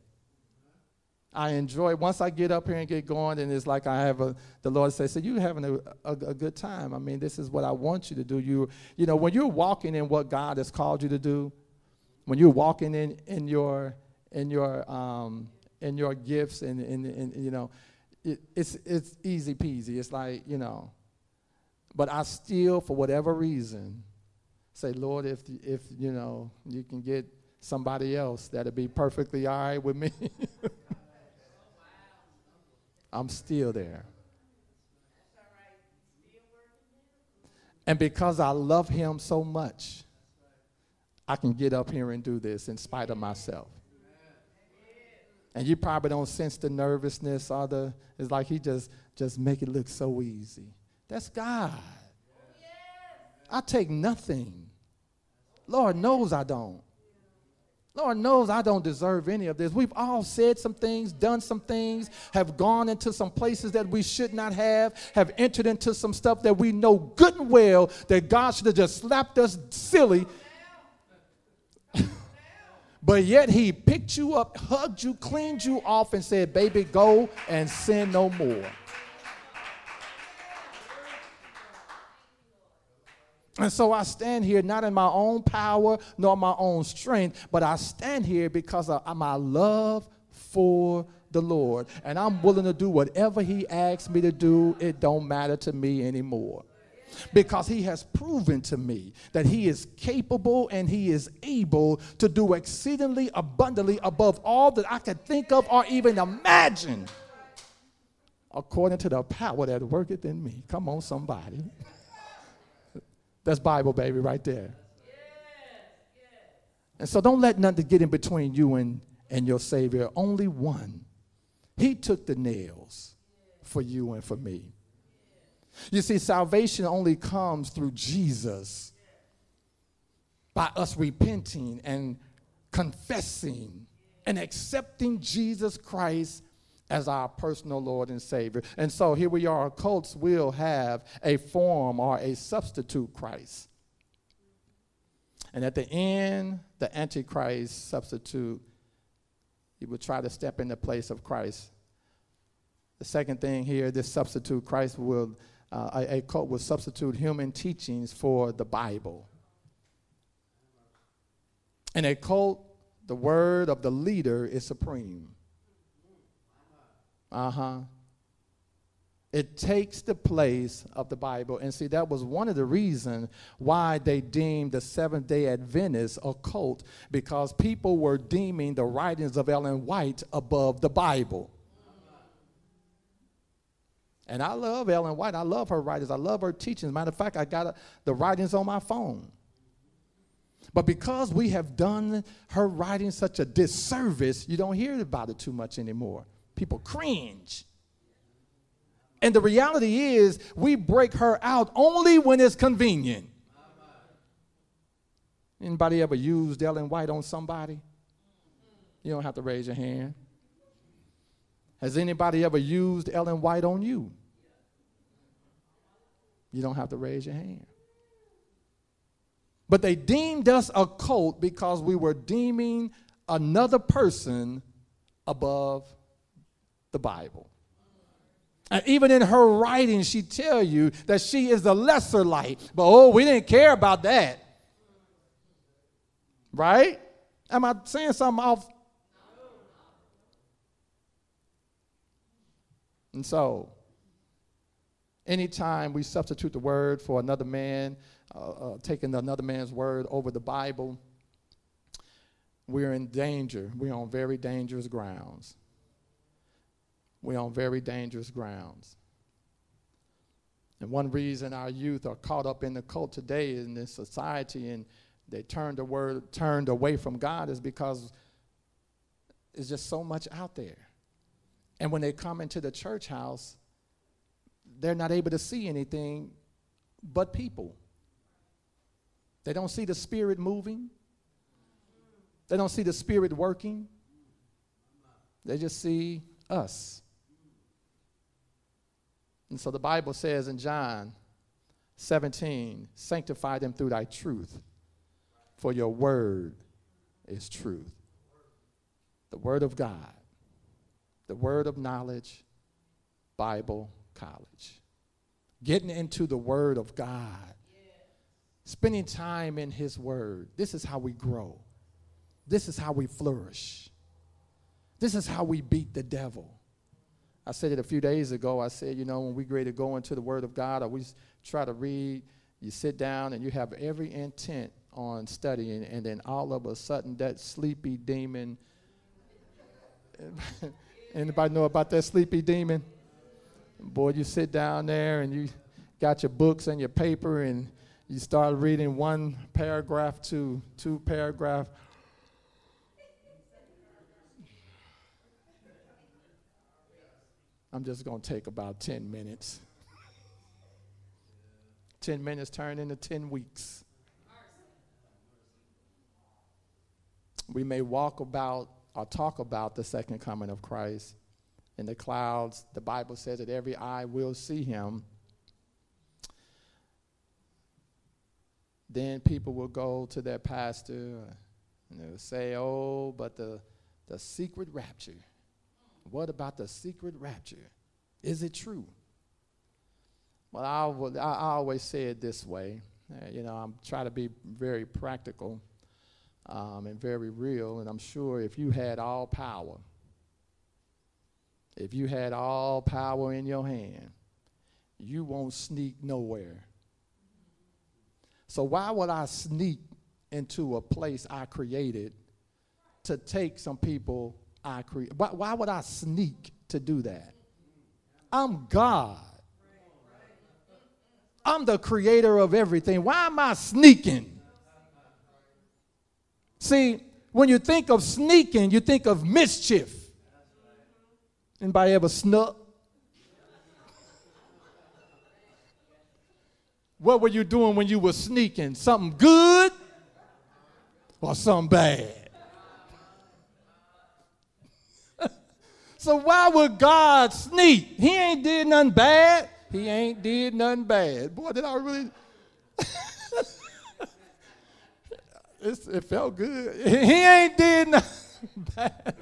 I enjoy once I get up here and get going, and it's like I have a the Lord says, "So you're having a, a, a, good time? I mean, this is what I want you to do. You you know when you're walking in what God has called you to do, when you're walking in in your in your um, in your gifts and, and, and you know, it, it's it's easy peasy. It's like you know, but I still for whatever reason say, Lord, if if you know you can get somebody else, that'd be perfectly all right with me. <laughs> I'm still there. And because I love him so much, I can get up here and do this in spite of myself. And you probably don't sense the nervousness or the, it's like he just, just make it look so easy. That's God. I take nothing. Lord knows I don't. Lord knows I don't deserve any of this. We've all said some things, done some things, have gone into some places that we should not have, have entered into some stuff that we know good and well that God should have just slapped us silly. <laughs> but yet He picked you up, hugged you, cleaned you off, and said, Baby, go and sin no more. And so I stand here not in my own power nor my own strength, but I stand here because of my love for the Lord. And I'm willing to do whatever He asks me to do. It don't matter to me anymore. Because he has proven to me that he is capable and he is able to do exceedingly abundantly above all that I could think of or even imagine, according to the power that worketh in me. Come on, somebody. That's Bible, baby, right there. And so don't let nothing get in between you and, and your Savior. Only one. He took the nails for you and for me. You see, salvation only comes through Jesus by us repenting and confessing and accepting Jesus Christ as our personal Lord and Savior. And so here we are, cults will have a form or a substitute Christ. And at the end, the Antichrist substitute, he will try to step in the place of Christ. The second thing here, this substitute Christ will, uh, a, a cult will substitute human teachings for the Bible. In a cult, the word of the leader is supreme. Uh huh. It takes the place of the Bible. And see, that was one of the reasons why they deemed the Seventh day Adventists a cult, because people were deeming the writings of Ellen White above the Bible. And I love Ellen White. I love her writings. I love her teachings. Matter of fact, I got the writings on my phone. But because we have done her writing such a disservice, you don't hear about it too much anymore people cringe. And the reality is, we break her out only when it's convenient. Anybody ever used Ellen White on somebody? You don't have to raise your hand. Has anybody ever used Ellen White on you? You don't have to raise your hand. But they deemed us a cult because we were deeming another person above the Bible. And even in her writing, she tell you that she is the lesser light. But oh, we didn't care about that. Right? Am I saying something off? And so, anytime we substitute the word for another man, uh, uh, taking another man's word over the Bible, we're in danger. We're on very dangerous grounds. We're on very dangerous grounds. And one reason our youth are caught up in the cult today in this society and they turned the word turned away from God is because there's just so much out there. And when they come into the church house, they're not able to see anything but people. They don't see the spirit moving. They don't see the spirit working. They just see us. And so the Bible says in John 17, sanctify them through thy truth, for your word is truth. The word of God, the word of knowledge, Bible college. Getting into the word of God, spending time in his word. This is how we grow. This is how we flourish. This is how we beat the devil. I said it a few days ago. I said, you know, when we ready to go into the Word of God, or we try to read, you sit down and you have every intent on studying, and then all of a sudden that sleepy demon. <laughs> Anybody know about that sleepy demon? Boy, you sit down there and you got your books and your paper, and you start reading one paragraph to two paragraph I'm just going to take about 10 minutes. 10 minutes turn into 10 weeks. We may walk about or talk about the second coming of Christ in the clouds. The Bible says that every eye will see him. Then people will go to their pastor and they'll say, Oh, but the, the secret rapture what about the secret rapture? Is it true? Well, I, always say it this way. Uh, you know, I'm trying to be very practical um, and very real, and I'm sure if you had all power, if you had all power in your hand, you won't sneak nowhere. So, why would I sneak into a place I created to take some people I create. Why, why would I sneak to do that? I'm God. I'm the creator of everything. Why am I sneaking? See, when you think of sneaking, you think of mischief. Anybody ever snuck? What were you doing when you were sneaking? Something good or something bad? So why would God sneak? He ain't did nothing bad. He ain't did nothing bad. Boy, did I really. <laughs> it felt good. <laughs> He ain't did nothing bad.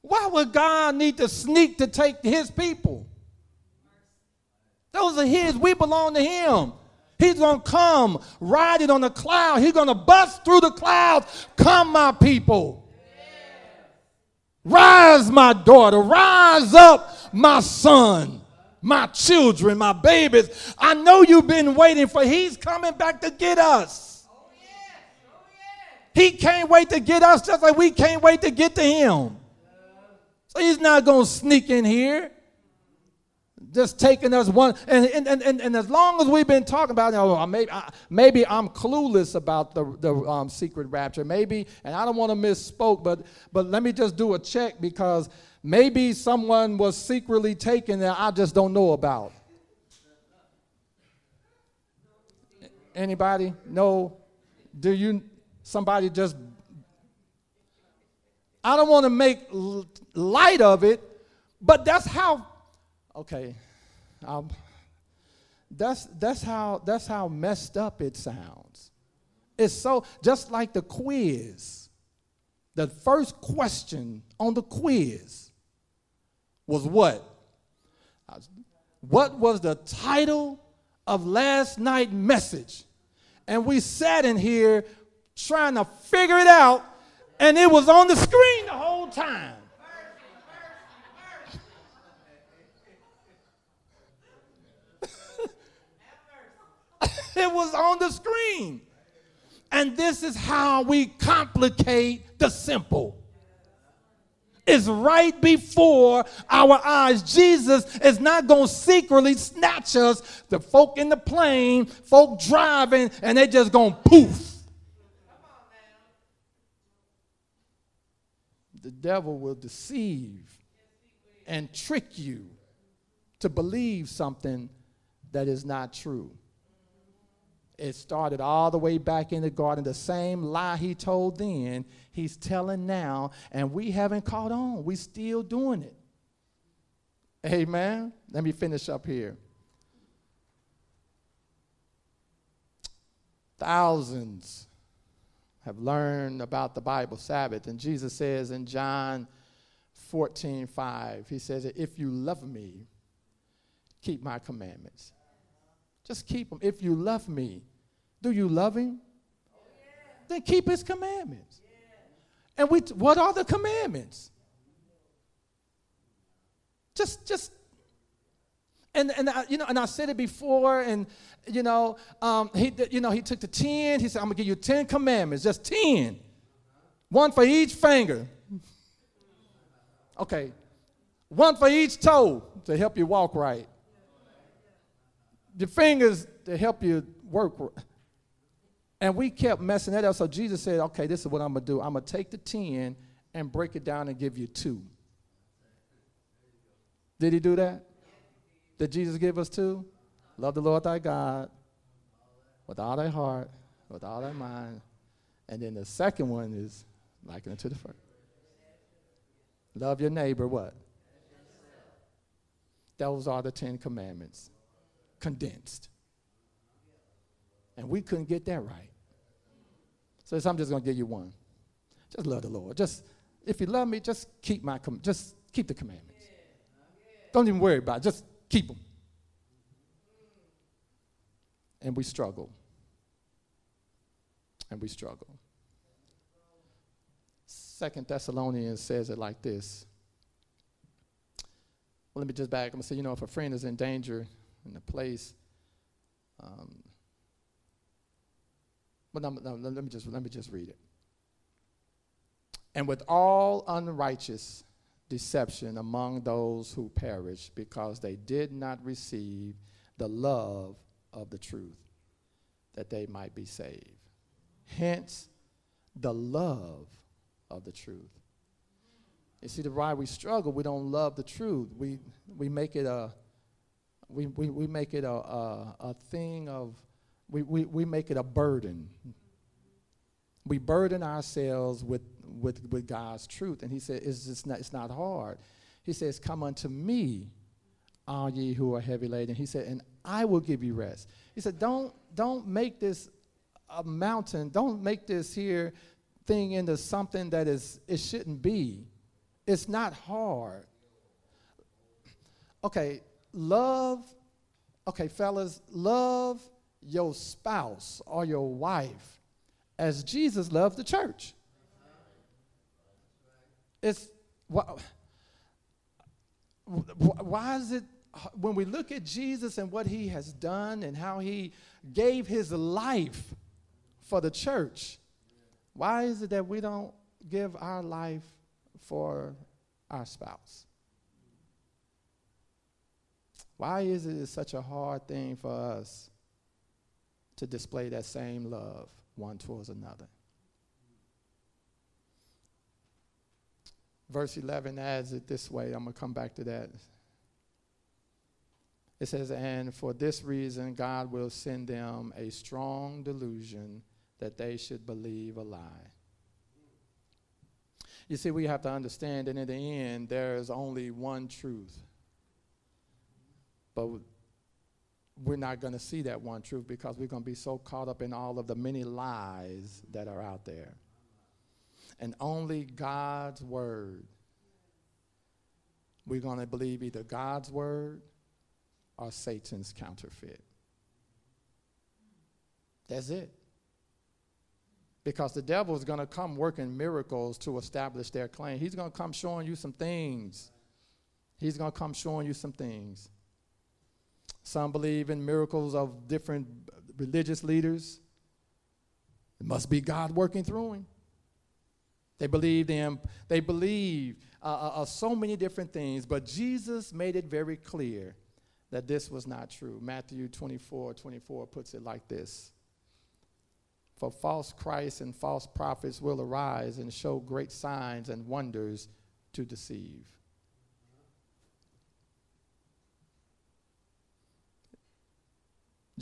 Why would God need to sneak to take his people? Those are his. We belong to him. He's going to come riding on the cloud. He's going to bust through the clouds. Come, my people. Rise, my daughter. Rise up, my son, my children, my babies. I know you've been waiting for, he's coming back to get us. He can't wait to get us just like we can't wait to get to him. So he's not going to sneak in here just taking us one and, and, and, and, as long as we've been talking about you know, maybe, I, maybe i'm clueless about the, the um, secret rapture. Maybe and i don't want to misspoke but but let me just do a check because maybe someone was secretly taken that i just don't know about. Anybody? No? Do you somebody just i don't want to make light of it But that's how, okay, um, that's, that's, how, that's how messed up it sounds. It's so, just like the quiz, the first question on the quiz was what? What was the title of last night's message? And we sat in here trying to figure it out, and it was on the screen the whole time. It was on the screen. And this is how we complicate the simple. It's right before our eyes. Jesus is not going to secretly snatch us, the folk in the plane, folk driving, and they just going to poof. The devil will deceive and trick you to believe something that is not true. It started all the way back in the garden. The same lie he told then, he's telling now, and we haven't caught on. We still doing it. Amen. Let me finish up here. Thousands have learned about the Bible Sabbath, and Jesus says in John 14, 5, he says, If you love me, keep my commandments. Just keep them. If you love me, do you love him? Then keep his commandments. And we, what are the commandments? Just, just, and and I, you know, and I said it before, and you know, um, he, you know, he took the ten. He said, "I'm gonna give you ten commandments, just ten, one for each finger." Okay, one for each toe to help you walk right. Your fingers to help you work. And we kept messing that up. So Jesus said, okay, this is what I'm going to do. I'm going to take the 10 and break it down and give you two. Did he do that? Did Jesus give us two? Love the Lord thy God with all thy heart, with all thy mind. And then the second one is liken unto the first. Love your neighbor, what? Those are the Ten Commandments, condensed. And we couldn't get that right. So I'm just going to give you one. Just love the Lord. Just if you love me, just keep my com- just keep the commandments. Don't even worry about it. Just keep them. And we struggle. And we struggle. Second Thessalonians says it like this. Well, let me just back. I'm gonna say, you know, if a friend is in danger in a place, um, but no, no, let me just let me just read it. And with all unrighteous deception among those who perish because they did not receive the love of the truth that they might be saved. Hence, the love of the truth. You see, the why we struggle, we don't love the truth. We, we make it a we, we, we make it a, a, a thing of we, we, we make it a burden. We burden ourselves with, with, with God's truth. And he said, it's, just not, it's not hard. He says, Come unto me, all ye who are heavy laden. He said, and I will give you rest. He said, Don't, don't make this a mountain. Don't make this here thing into something that is it shouldn't be. It's not hard. Okay, love, okay, fellas, love your spouse or your wife as Jesus loved the church. It's why, why is it when we look at Jesus and what he has done and how he gave his life for the church, why is it that we don't give our life for our spouse? Why is it such a hard thing for us to display that same love one towards another. Verse 11 adds it this way. I'm going to come back to that. It says, And for this reason, God will send them a strong delusion that they should believe a lie. You see, we have to understand that in the end, there is only one truth. But we're not going to see that one truth because we're going to be so caught up in all of the many lies that are out there. And only God's word. We're going to believe either God's word or Satan's counterfeit. That's it. Because the devil is going to come working miracles to establish their claim. He's going to come showing you some things. He's going to come showing you some things. Some believe in miracles of different religious leaders. It must be God working through him. They believe them. They believe uh, uh, uh, so many different things, but Jesus made it very clear that this was not true. Matthew 24, 24 puts it like this. For false Christs and false prophets will arise and show great signs and wonders to deceive.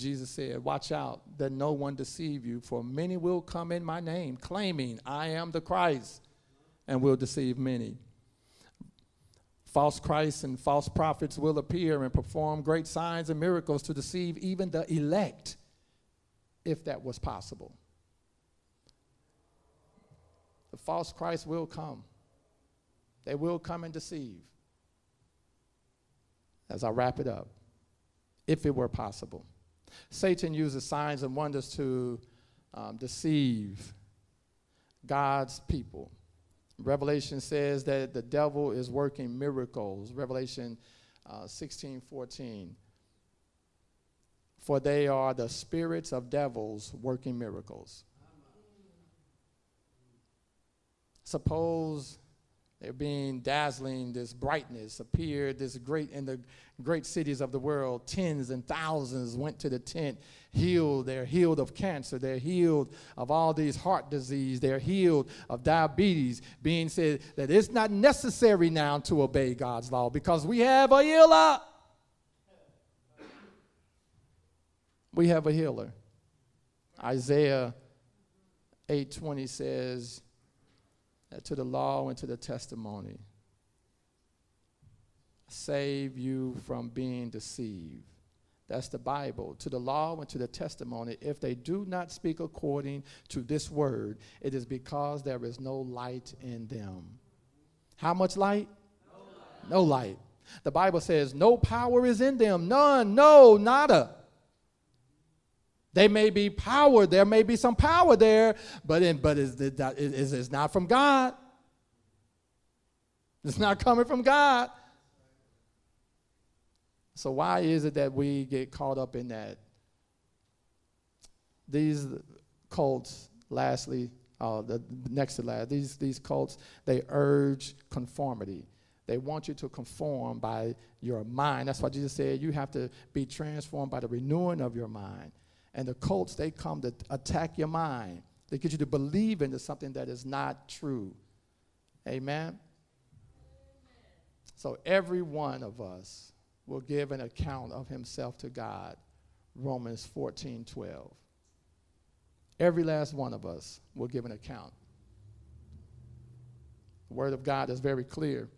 Jesus said, Watch out that no one deceive you, for many will come in my name, claiming, I am the Christ, and will deceive many. False Christs and false prophets will appear and perform great signs and miracles to deceive even the elect, if that was possible. The false Christ will come. They will come and deceive. As I wrap it up, if it were possible. Satan uses signs and wonders to um, deceive God's people. Revelation says that the devil is working miracles. Revelation uh, 16 14. For they are the spirits of devils working miracles. Suppose there being dazzling, this brightness appeared, this great in the great cities of the world. Tens and thousands went to the tent, healed. They're healed of cancer. They're healed of all these heart disease. They're healed of diabetes. Being said that it's not necessary now to obey God's law because we have a healer. We have a healer. Isaiah 8:20 says to the law and to the testimony. Save you from being deceived. That's the Bible. To the law and to the testimony, if they do not speak according to this word, it is because there is no light in them. How much light? No light. No light. The Bible says, no power is in them. None. No, nada. They may be power, there may be some power there, but, in, but it's, it's, not from God. It's not coming from God. So, why is it that we get caught up in that? These cults, lastly, uh, the next to last, these, these cults, they urge conformity. They want you to conform by your mind. That's why Jesus said you have to be transformed by the renewing of your mind. And the cults, they come to attack your mind. They get you to believe into something that is not true. Amen? So every one of us will give an account of himself to God. Romans 14 12. Every last one of us will give an account. The Word of God is very clear.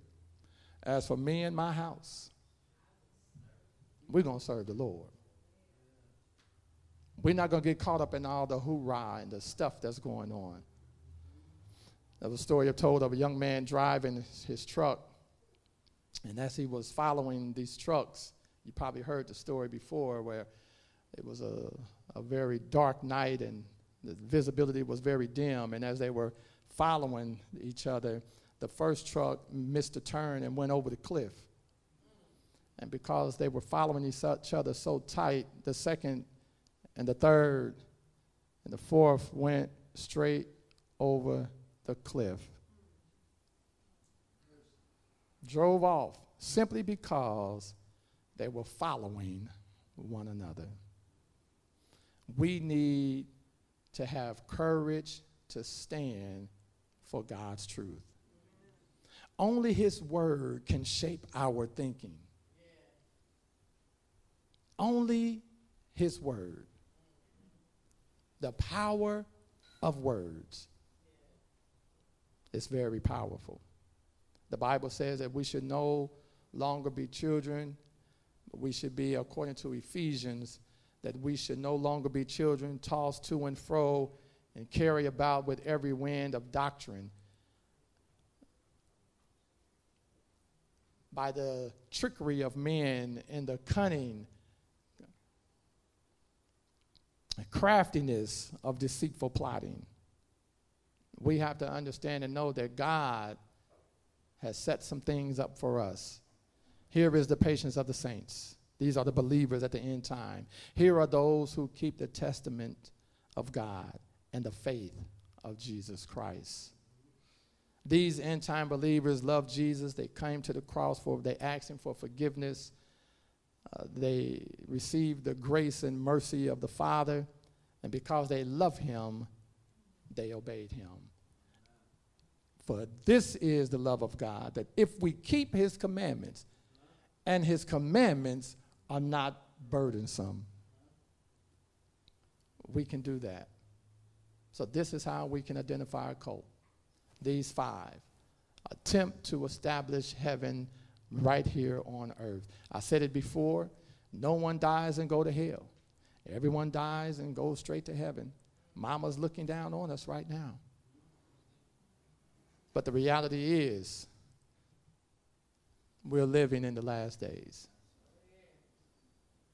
As for me and my house, we're going to serve the Lord. We're not going to get caught up in all the hoorah and the stuff that's going on. There was a story I've told of a young man driving his truck, and as he was following these trucks, you probably heard the story before where it was a, a very dark night and the visibility was very dim, and as they were following each other, the first truck missed a turn and went over the cliff. And because they were following each other so tight, the second and the third and the fourth went straight over the cliff. Drove off simply because they were following one another. We need to have courage to stand for God's truth. Only His Word can shape our thinking. Only His Word the power of words. is very powerful. The Bible says that we should no longer be children, we should be, according to Ephesians, that we should no longer be children tossed to and fro and carry about with every wind of doctrine by the trickery of men and the cunning and craftiness of deceitful plotting. We have to understand and know that God has set some things up for us. Here is the patience of the saints. These are the believers at the end time. Here are those who keep the testament of God and the faith of Jesus Christ. These end time believers love Jesus. They came to the cross for, they asked him for forgiveness. Uh, they received the grace and mercy of the Father. And because they love him, they obeyed him. For this is the love of God, that if we keep his commandments, and his commandments are not burdensome, we can do that. So, this is how we can identify a cult. These five attempt to establish heaven right here on earth. I said it before no one dies and go to hell. Everyone dies and goes straight to heaven. Mama's looking down on us right now. But the reality is, we're living in the last days.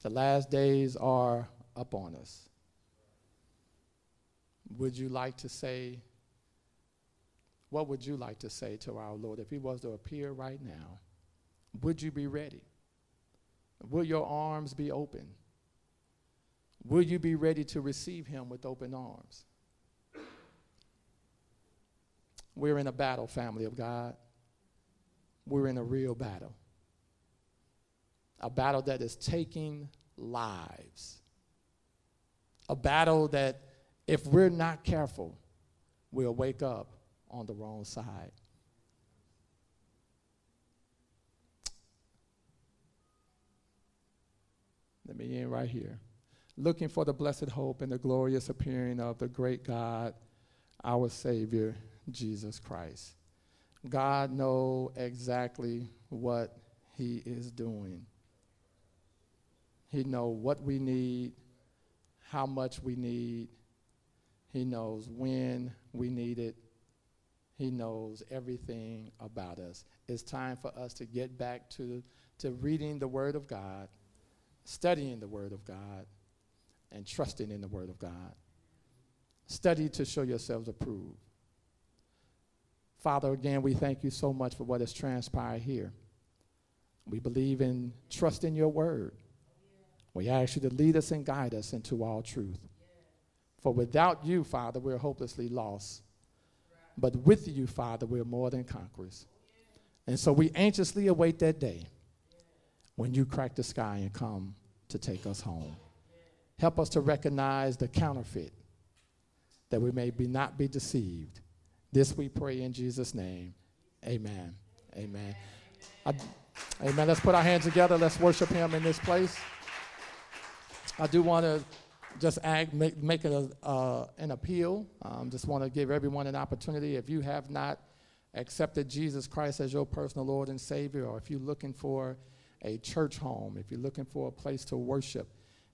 The last days are upon us. Would you like to say, what would you like to say to our Lord if He was to appear right now? Would you be ready? Will your arms be open? Will you be ready to receive Him with open arms? We're in a battle, family of God. We're in a real battle. A battle that is taking lives. A battle that, if we're not careful, we'll wake up on the wrong side. Let me end right here. Looking for the blessed hope and the glorious appearing of the great God, our Savior, Jesus Christ. God know exactly what he is doing. He know what we need, how much we need. He knows when we need it. He knows everything about us. It's time for us to get back to, to reading the Word of God, studying the Word of God, and trusting in the Word of God. Study to show yourselves approved. Father, again, we thank you so much for what has transpired here. We believe in trusting your word. We ask you to lead us and guide us into all truth. For without you, Father, we're hopelessly lost. But with you, Father, we're more than conquerors. And so we anxiously await that day when you crack the sky and come to take us home. Help us to recognize the counterfeit, that we may be not be deceived this we pray in Jesus' name. Amen. Amen. I, amen. Let's put our hands together. Let's worship him in this place. I do want to just act, make, make a, uh, an appeal. Um, just want to give everyone an opportunity. If you have not accepted Jesus Christ as your personal Lord and Savior, or if you're looking for a church home, if you're looking for a place to worship,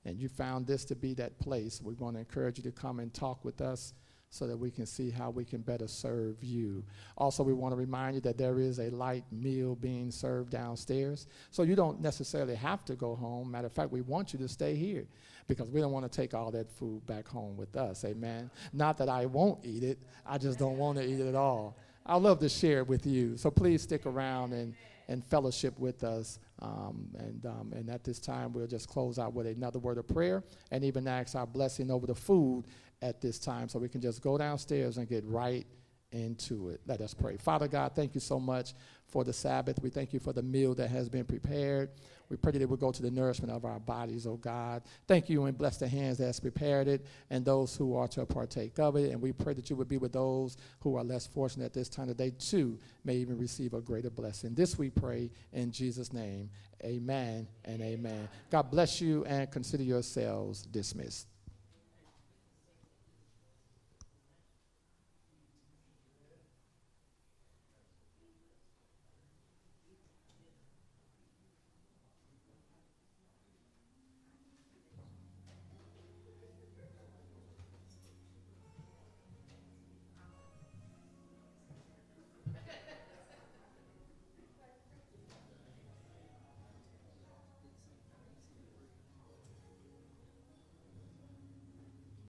and you found this to be that place, we want to encourage you to come and talk with us so that we can see how we can better serve you. Also, we want to remind you that there is a light meal being served downstairs. So you don't necessarily have to go home. Matter of fact, we want you to stay here because we don't want to take all that food back home with us. Amen. Not that I won't eat it, I just don't want to eat it at all. I love to share it with you. So please stick around and, and fellowship with us. Um, and, um, and at this time, we'll just close out with another word of prayer and even ask our blessing over the food at this time so we can just go downstairs and get right into it. Let us pray. Father God, thank you so much for the Sabbath. We thank you for the meal that has been prepared. We pray that it will go to the nourishment of our bodies, oh God. Thank you and bless the hands that has prepared it and those who are to partake of it. And we pray that you would be with those who are less fortunate at this time, that they too may even receive a greater blessing. This we pray in Jesus' name. Amen and amen. God bless you and consider yourselves dismissed.